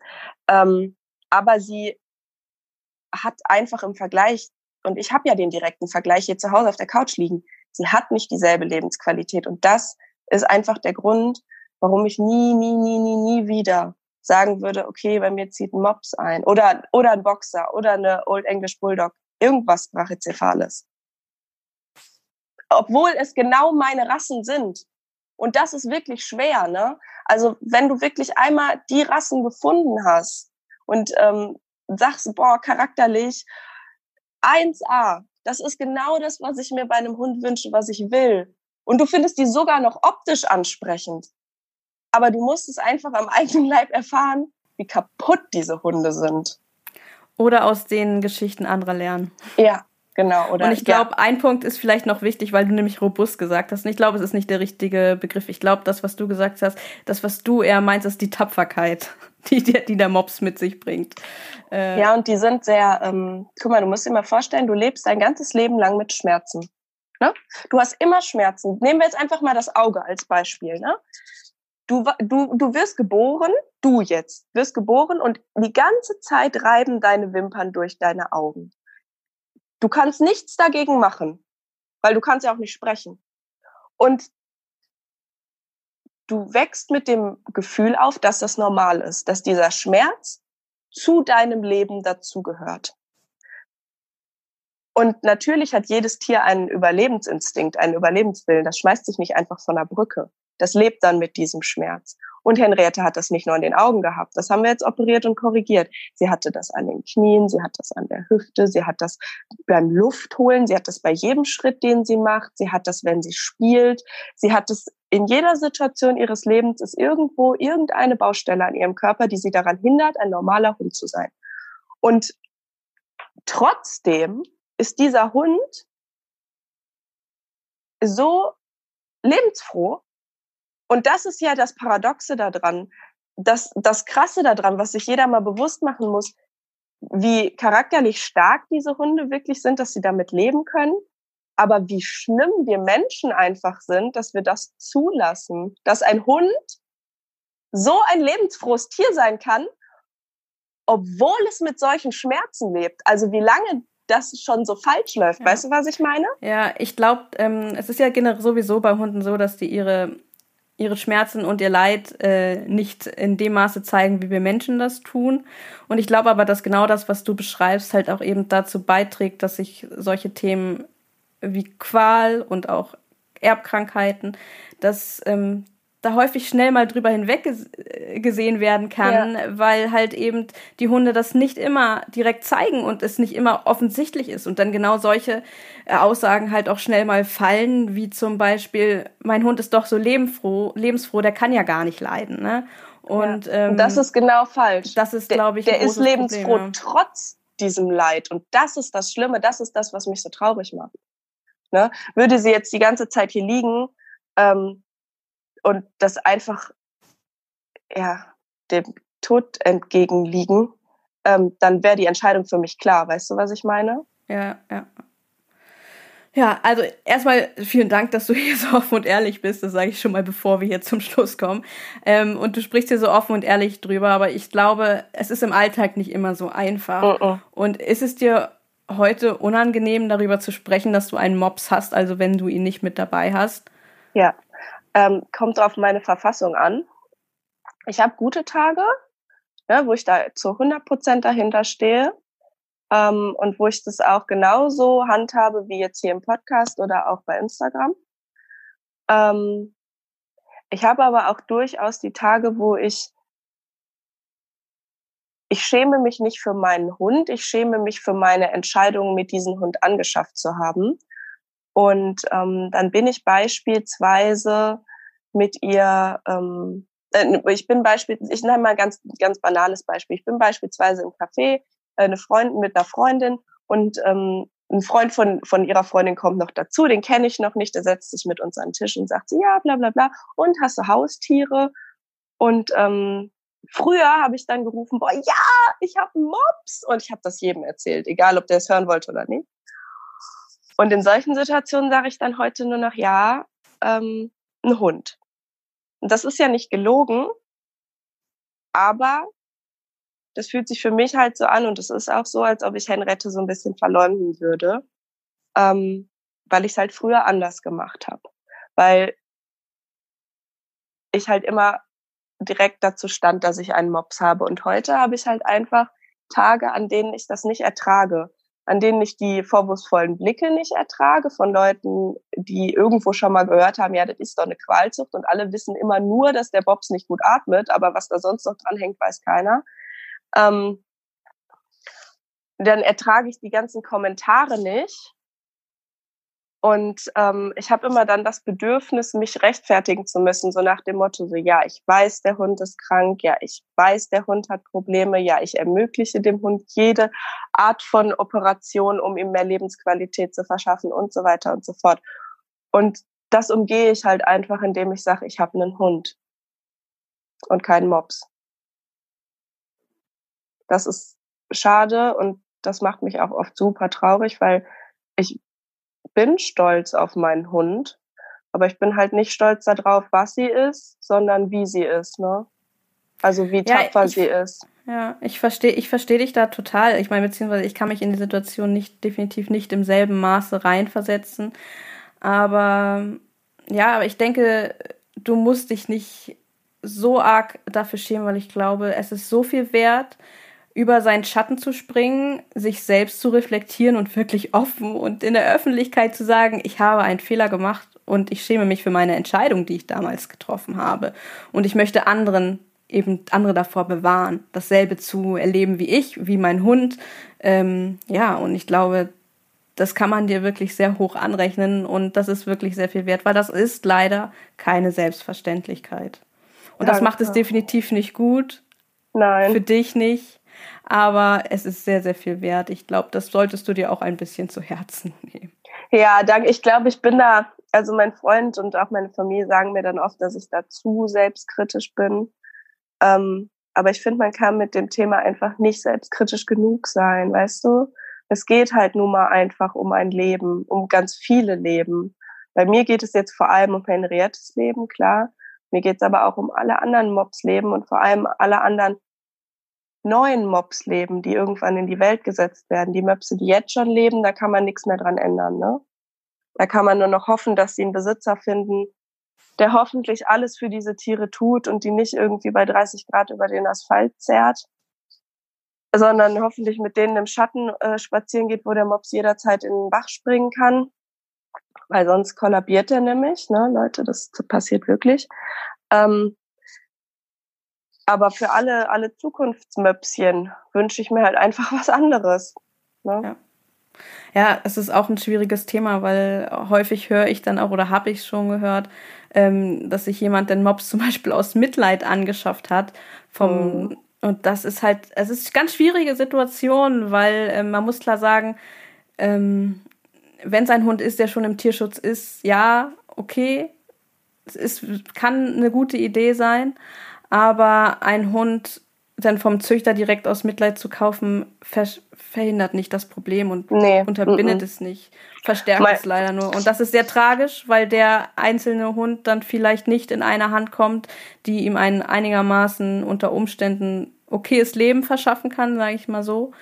Ähm, aber sie hat einfach im Vergleich, und ich habe ja den direkten Vergleich hier zu Hause auf der Couch liegen, sie hat nicht dieselbe Lebensqualität. Und das ist einfach der Grund, warum ich nie, nie, nie, nie, nie wieder sagen würde, okay, bei mir zieht ein Mops ein oder, oder ein Boxer oder eine Old English Bulldog, irgendwas Brachycephales. Obwohl es genau meine Rassen sind. Und das ist wirklich schwer, ne? Also wenn du wirklich einmal die Rassen gefunden hast und ähm, sagst, boah, charakterlich 1A, das ist genau das, was ich mir bei einem Hund wünsche, was ich will. Und du findest die sogar noch optisch ansprechend aber du musst es einfach am eigenen Leib erfahren, wie kaputt diese Hunde sind. Oder aus den Geschichten anderer lernen. Ja, genau. Oder, und ich glaube, ja. ein Punkt ist vielleicht noch wichtig, weil du nämlich robust gesagt hast. Und ich glaube, es ist nicht der richtige Begriff. Ich glaube, das, was du gesagt hast, das, was du eher meinst, ist die Tapferkeit, <laughs> die, die der Mops mit sich bringt. Äh, ja, und die sind sehr, ähm, guck mal, du musst dir mal vorstellen, du lebst dein ganzes Leben lang mit Schmerzen. Ne? Du hast immer Schmerzen. Nehmen wir jetzt einfach mal das Auge als Beispiel. Ne? Du, du, du wirst geboren, du jetzt wirst geboren und die ganze Zeit reiben deine Wimpern durch deine Augen. Du kannst nichts dagegen machen, weil du kannst ja auch nicht sprechen. Und du wächst mit dem Gefühl auf, dass das normal ist, dass dieser Schmerz zu deinem Leben dazugehört. Und natürlich hat jedes Tier einen Überlebensinstinkt, einen Überlebenswillen. Das schmeißt sich nicht einfach von der Brücke. Das lebt dann mit diesem Schmerz. Und Henriette hat das nicht nur in den Augen gehabt. Das haben wir jetzt operiert und korrigiert. Sie hatte das an den Knien, sie hat das an der Hüfte, sie hat das beim Luftholen, sie hat das bei jedem Schritt, den sie macht, sie hat das, wenn sie spielt, sie hat es in jeder Situation ihres Lebens ist irgendwo irgendeine Baustelle an ihrem Körper, die sie daran hindert, ein normaler Hund zu sein. Und trotzdem ist dieser Hund so lebensfroh. Und das ist ja das Paradoxe daran, das, das Krasse daran, was sich jeder mal bewusst machen muss, wie charakterlich stark diese Hunde wirklich sind, dass sie damit leben können, aber wie schlimm wir Menschen einfach sind, dass wir das zulassen, dass ein Hund so ein lebensfrohes Tier sein kann, obwohl es mit solchen Schmerzen lebt. Also wie lange das schon so falsch läuft. Ja. Weißt du, was ich meine? Ja, ich glaube, ähm, es ist ja generell sowieso bei Hunden so, dass die ihre ihre Schmerzen und ihr Leid äh, nicht in dem Maße zeigen, wie wir Menschen das tun. Und ich glaube aber, dass genau das, was du beschreibst, halt auch eben dazu beiträgt, dass sich solche Themen wie Qual und auch Erbkrankheiten, dass ähm, da häufig schnell mal drüber hinweg äh, gesehen werden kann, ja. weil halt eben die Hunde das nicht immer direkt zeigen und es nicht immer offensichtlich ist und dann genau solche äh, Aussagen halt auch schnell mal fallen, wie zum Beispiel, mein Hund ist doch so lebensfroh, lebensfroh, der kann ja gar nicht leiden, ne? Und, ja. ähm, das ist genau falsch. Das ist, glaube ich, der, der ist lebensfroh Problem, ja. trotz diesem Leid und das ist das Schlimme, das ist das, was mich so traurig macht. Ne? Würde sie jetzt die ganze Zeit hier liegen, ähm, und das einfach ja dem Tod entgegenliegen, ähm, dann wäre die Entscheidung für mich klar. Weißt du, was ich meine? Ja, ja. Ja, also erstmal vielen Dank, dass du hier <laughs> so offen und ehrlich bist. Das sage ich schon mal, bevor wir hier zum Schluss kommen. Ähm, und du sprichst hier so offen und ehrlich drüber, aber ich glaube, es ist im Alltag nicht immer so einfach. Uh -uh. Und ist es dir heute unangenehm, darüber zu sprechen, dass du einen Mops hast, also wenn du ihn nicht mit dabei hast? Ja, ähm, kommt auf meine Verfassung an. Ich habe gute Tage, ne, wo ich da zu 100 Prozent dahinter stehe ähm, und wo ich das auch genauso handhabe wie jetzt hier im Podcast oder auch bei Instagram. Ähm, ich habe aber auch durchaus die Tage, wo ich ich schäme mich nicht für meinen Hund, ich schäme mich für meine Entscheidung, mit diesem Hund angeschafft zu haben. Und ähm, dann bin ich beispielsweise mit ihr, ähm, äh, ich bin beispielsweise, ich nenne mal ein ganz, ganz banales Beispiel. Ich bin beispielsweise im Café, äh, eine Freundin mit einer Freundin und ähm, ein Freund von, von ihrer Freundin kommt noch dazu, den kenne ich noch nicht, der setzt sich mit uns an den Tisch und sagt so, ja, bla bla bla. Und hast du Haustiere? Und ähm, früher habe ich dann gerufen, boah, ja, ich habe einen Mops. Und ich habe das jedem erzählt, egal ob der es hören wollte oder nicht. Und in solchen Situationen sage ich dann heute nur noch, ja, ähm, ein Hund. Und das ist ja nicht gelogen, aber das fühlt sich für mich halt so an und es ist auch so, als ob ich Henriette so ein bisschen verleumden würde, ähm, weil ich es halt früher anders gemacht habe. Weil ich halt immer direkt dazu stand, dass ich einen Mops habe. Und heute habe ich halt einfach Tage, an denen ich das nicht ertrage an denen ich die vorwurfsvollen Blicke nicht ertrage von Leuten, die irgendwo schon mal gehört haben, ja, das ist doch eine Qualzucht und alle wissen immer nur, dass der Bobs nicht gut atmet, aber was da sonst noch dran hängt, weiß keiner. Ähm, dann ertrage ich die ganzen Kommentare nicht und ähm, ich habe immer dann das Bedürfnis, mich rechtfertigen zu müssen, so nach dem Motto, so ja, ich weiß, der Hund ist krank, ja, ich weiß, der Hund hat Probleme, ja, ich ermögliche dem Hund jede Art von Operation, um ihm mehr Lebensqualität zu verschaffen und so weiter und so fort. Und das umgehe ich halt einfach, indem ich sage, ich habe einen Hund und keinen Mops. Das ist schade und das macht mich auch oft super traurig, weil ich bin stolz auf meinen Hund, aber ich bin halt nicht stolz darauf, was sie ist, sondern wie sie ist, ne? Also wie tapfer ich, sie ist. Ja, ich verstehe ich versteh dich da total. Ich meine, beziehungsweise ich kann mich in die Situation nicht, definitiv nicht im selben Maße reinversetzen. Aber ja, aber ich denke, du musst dich nicht so arg dafür schämen, weil ich glaube, es ist so viel wert, über seinen Schatten zu springen, sich selbst zu reflektieren und wirklich offen und in der Öffentlichkeit zu sagen, ich habe einen Fehler gemacht und ich schäme mich für meine Entscheidung, die ich damals getroffen habe. Und ich möchte anderen eben andere davor bewahren, dasselbe zu erleben wie ich, wie mein Hund. Ähm, ja, und ich glaube, das kann man dir wirklich sehr hoch anrechnen und das ist wirklich sehr viel wert, weil das ist leider keine Selbstverständlichkeit. Und Danke. das macht es definitiv nicht gut. Nein. Für dich nicht. Aber es ist sehr, sehr viel wert. Ich glaube, das solltest du dir auch ein bisschen zu Herzen nehmen. Ja, danke. Ich glaube, ich bin da, also mein Freund und auch meine Familie sagen mir dann oft, dass ich da zu selbstkritisch bin. Ähm, aber ich finde, man kann mit dem Thema einfach nicht selbstkritisch genug sein, weißt du? Es geht halt nun mal einfach um ein Leben, um ganz viele Leben. Bei mir geht es jetzt vor allem um Henriettes Leben, klar. Mir geht es aber auch um alle anderen Mobs-Leben und vor allem alle anderen neuen Mobs-Leben, die irgendwann in die Welt gesetzt werden. Die Möpse, die jetzt schon leben, da kann man nichts mehr dran ändern. Ne? Da kann man nur noch hoffen, dass sie einen Besitzer finden, der hoffentlich alles für diese Tiere tut und die nicht irgendwie bei 30 Grad über den Asphalt zerrt, sondern hoffentlich mit denen im Schatten äh, spazieren geht, wo der Mops jederzeit in den Bach springen kann, weil sonst kollabiert er nämlich, ne, Leute, das passiert wirklich. Ähm, aber für alle, alle Zukunftsmöpschen wünsche ich mir halt einfach <laughs> was anderes. Ne? Ja. Ja, es ist auch ein schwieriges Thema, weil häufig höre ich dann auch oder habe ich schon gehört, ähm, dass sich jemand den Mops zum <laughs> Beispiel aus Mitleid angeschafft hat. Vom, mhm. Und das ist halt, es ist eine ganz schwierige Situation, weil ähm, man muss klar sagen, ähm, wenn es ein Hund ist, der schon im Tierschutz ist, ja, okay, es ist, kann eine gute Idee sein, aber ein Hund dann vom Züchter direkt aus Mitleid zu kaufen, ver verhindert nicht das Problem und nee. unterbindet mm -mm. es nicht, verstärkt Mal es leider nur. Und das ist sehr tragisch, weil der einzelne Hund dann vielleicht nicht in eine Hand kommt, die ihm ein einigermaßen unter Umständen okayes Leben verschaffen kann, sage ich mal so.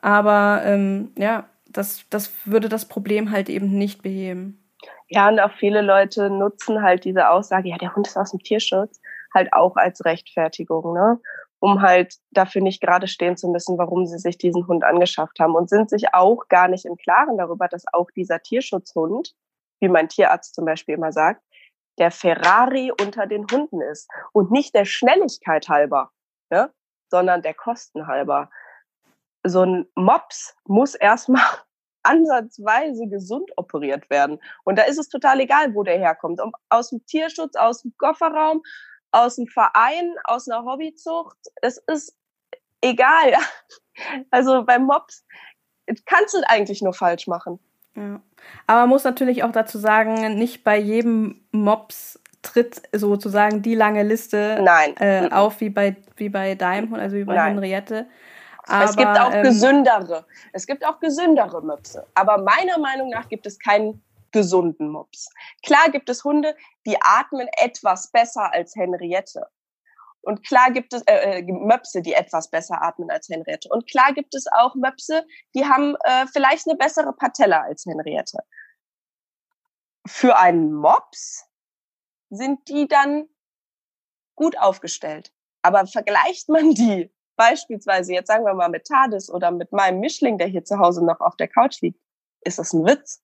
Aber ähm, ja, das, das würde das Problem halt eben nicht beheben. Ja, und auch viele Leute nutzen halt diese Aussage, ja, der Hund ist aus dem Tierschutz, halt auch als Rechtfertigung, ne? um halt dafür nicht gerade stehen zu müssen, warum sie sich diesen Hund angeschafft haben und sind sich auch gar nicht im Klaren darüber, dass auch dieser Tierschutzhund, wie mein Tierarzt zum Beispiel immer sagt, der Ferrari unter den Hunden ist und nicht der Schnelligkeit halber, ne, sondern der Kosten halber. So ein Mops muss erstmal <laughs> ansatzweise gesund operiert werden. Und da ist es total egal, wo der herkommt. Aus dem Tierschutz, aus dem Kofferraum, aus dem Verein, aus einer Hobbyzucht. Es ist egal. <laughs> Also beim Mops kannst du eigentlich nur falsch machen. Ja. Aber man muss natürlich auch dazu sagen, nicht bei jedem Mops tritt sozusagen die lange Liste Nein. Äh, auf wie bei, wie bei deinem Hund, also wie bei Nein. Henriette. Aber, es gibt auch ähm, gesündere. Es gibt auch gesündere Möpse. Aber meiner Meinung nach gibt es keinen gesunden Mops. Klar gibt es Hunde, die atmen etwas besser als Henriette. Und klar gibt es äh, äh, Möpse, die etwas besser atmen als Henriette. Und klar gibt es auch Möpse, die haben äh, vielleicht eine bessere Patella als Henriette. Für einen Mops sind die dann gut aufgestellt. Aber vergleicht man die beispielsweise, jetzt sagen wir mal mit Tades oder mit meinem Mischling, der hier zu Hause noch auf der Couch liegt, ist das ein Witz.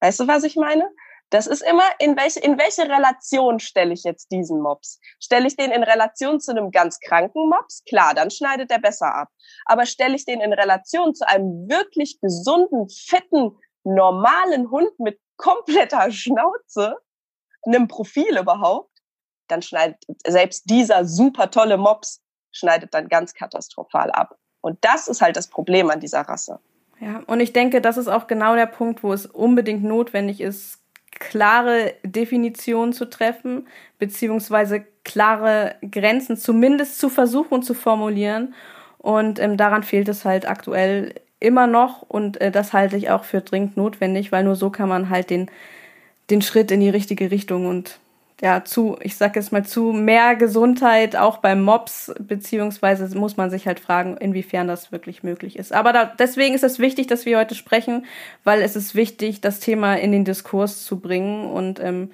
Weißt du, was ich meine? Das ist immer, in welche, in welche Relation stelle ich jetzt diesen Mops? Stelle ich den in Relation zu einem ganz kranken Mops? Klar, dann schneidet er besser ab. Aber stelle ich den in Relation zu einem wirklich gesunden, fitten, normalen Hund mit kompletter <laughs> Schnauze, einem Profil überhaupt, dann schneidet selbst dieser super tolle Mops schneidet dann ganz katastrophal ab. Und das ist halt das Problem an dieser Rasse. Ja, und ich denke, das ist auch genau der Punkt, wo es unbedingt notwendig ist, klare Definitionen zu treffen, beziehungsweise klare Grenzen zumindest zu versuchen zu formulieren. Und ähm, daran fehlt es halt aktuell immer noch und äh, das halte ich auch für dringend notwendig, weil nur so kann man halt den, den Schritt in die richtige Richtung und ja, zu, ich sag jetzt mal, zu mehr Gesundheit auch beim Mops, beziehungsweise muss man sich halt fragen, inwiefern das wirklich möglich ist. Aber da, deswegen ist es wichtig, dass wir heute sprechen, weil es ist wichtig, das Thema in den Diskurs zu bringen und ähm,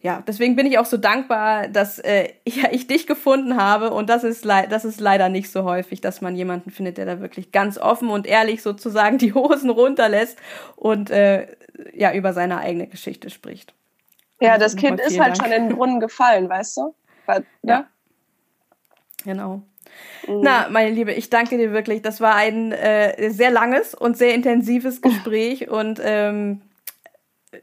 ja, deswegen bin ich auch so dankbar, dass äh, <laughs> ja, ich dich gefunden habe und das ist, das ist leider nicht so häufig, dass man jemanden findet, der da wirklich ganz offen und ehrlich sozusagen <laughs> die Hosen runterlässt und äh, ja über seine eigene Geschichte spricht. Ja, das Kind ist halt Dank. schon in den Brunnen gefallen, weißt du? Weil, ja. ja. Genau. Mhm. Na, meine Liebe, ich danke dir wirklich. Das war ein äh, sehr langes und sehr intensives <laughs> Gespräch und ähm,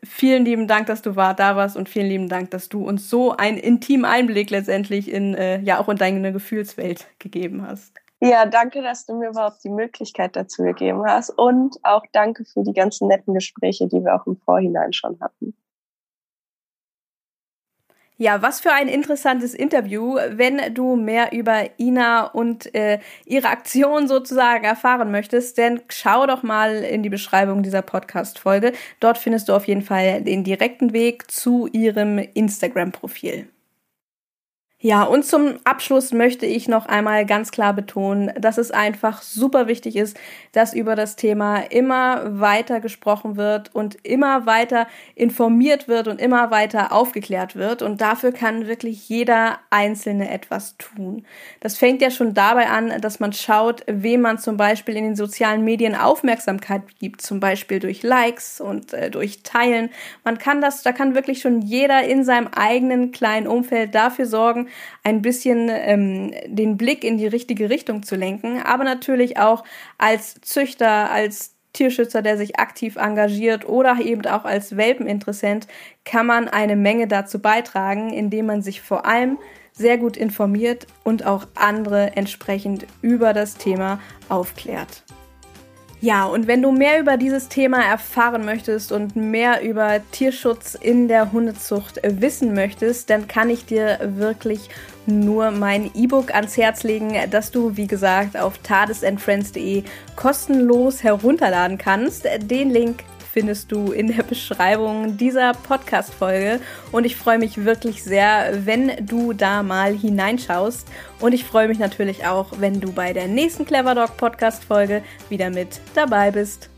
vielen lieben Dank, dass du war, da warst und vielen lieben Dank, dass du uns so einen intimen Einblick letztendlich in äh, ja auch in deine Gefühlswelt gegeben hast. Ja, danke, dass du mir überhaupt die Möglichkeit dazu gegeben hast und auch danke für die ganzen netten Gespräche, die wir auch im Vorhinein schon hatten. Ja, was für ein interessantes Interview. Wenn du mehr über Ina und äh, ihre Aktion sozusagen erfahren möchtest, dann schau doch mal in die Beschreibung dieser Podcast-Folge. Dort findest du auf jeden Fall den direkten Weg zu ihrem Instagram-Profil. Ja, und zum Abschluss möchte ich noch einmal ganz klar betonen, dass es einfach super wichtig ist, dass über das Thema immer weiter gesprochen wird und immer weiter informiert wird und immer weiter aufgeklärt wird. Und dafür kann wirklich jeder Einzelne etwas tun. Das fängt ja schon dabei an, dass man schaut, wem man zum Beispiel in den sozialen Medien Aufmerksamkeit gibt, zum Beispiel durch Likes und äh, durch Teilen. Man kann das, da kann wirklich schon jeder in seinem eigenen kleinen Umfeld dafür sorgen, ein bisschen ähm, den Blick in die richtige Richtung zu lenken, aber natürlich auch als Züchter, als Tierschützer, der sich aktiv engagiert oder eben auch als Welpeninteressent kann man eine Menge dazu beitragen, indem man sich vor allem sehr gut informiert und auch andere entsprechend über das Thema aufklärt. Ja, und wenn du mehr über dieses Thema erfahren möchtest und mehr über Tierschutz in der Hundezucht wissen möchtest, dann kann ich dir wirklich nur mein E-Book ans Herz legen, das du, wie gesagt, auf tadesandfriends.de kostenlos herunterladen kannst. Den Link findest du in der Beschreibung dieser Podcast-Folge. Und ich freue mich wirklich sehr, wenn du da mal hineinschaust. Und ich freue mich natürlich auch, wenn du bei der nächsten Clever Dog Podcast-Folge wieder mit dabei bist.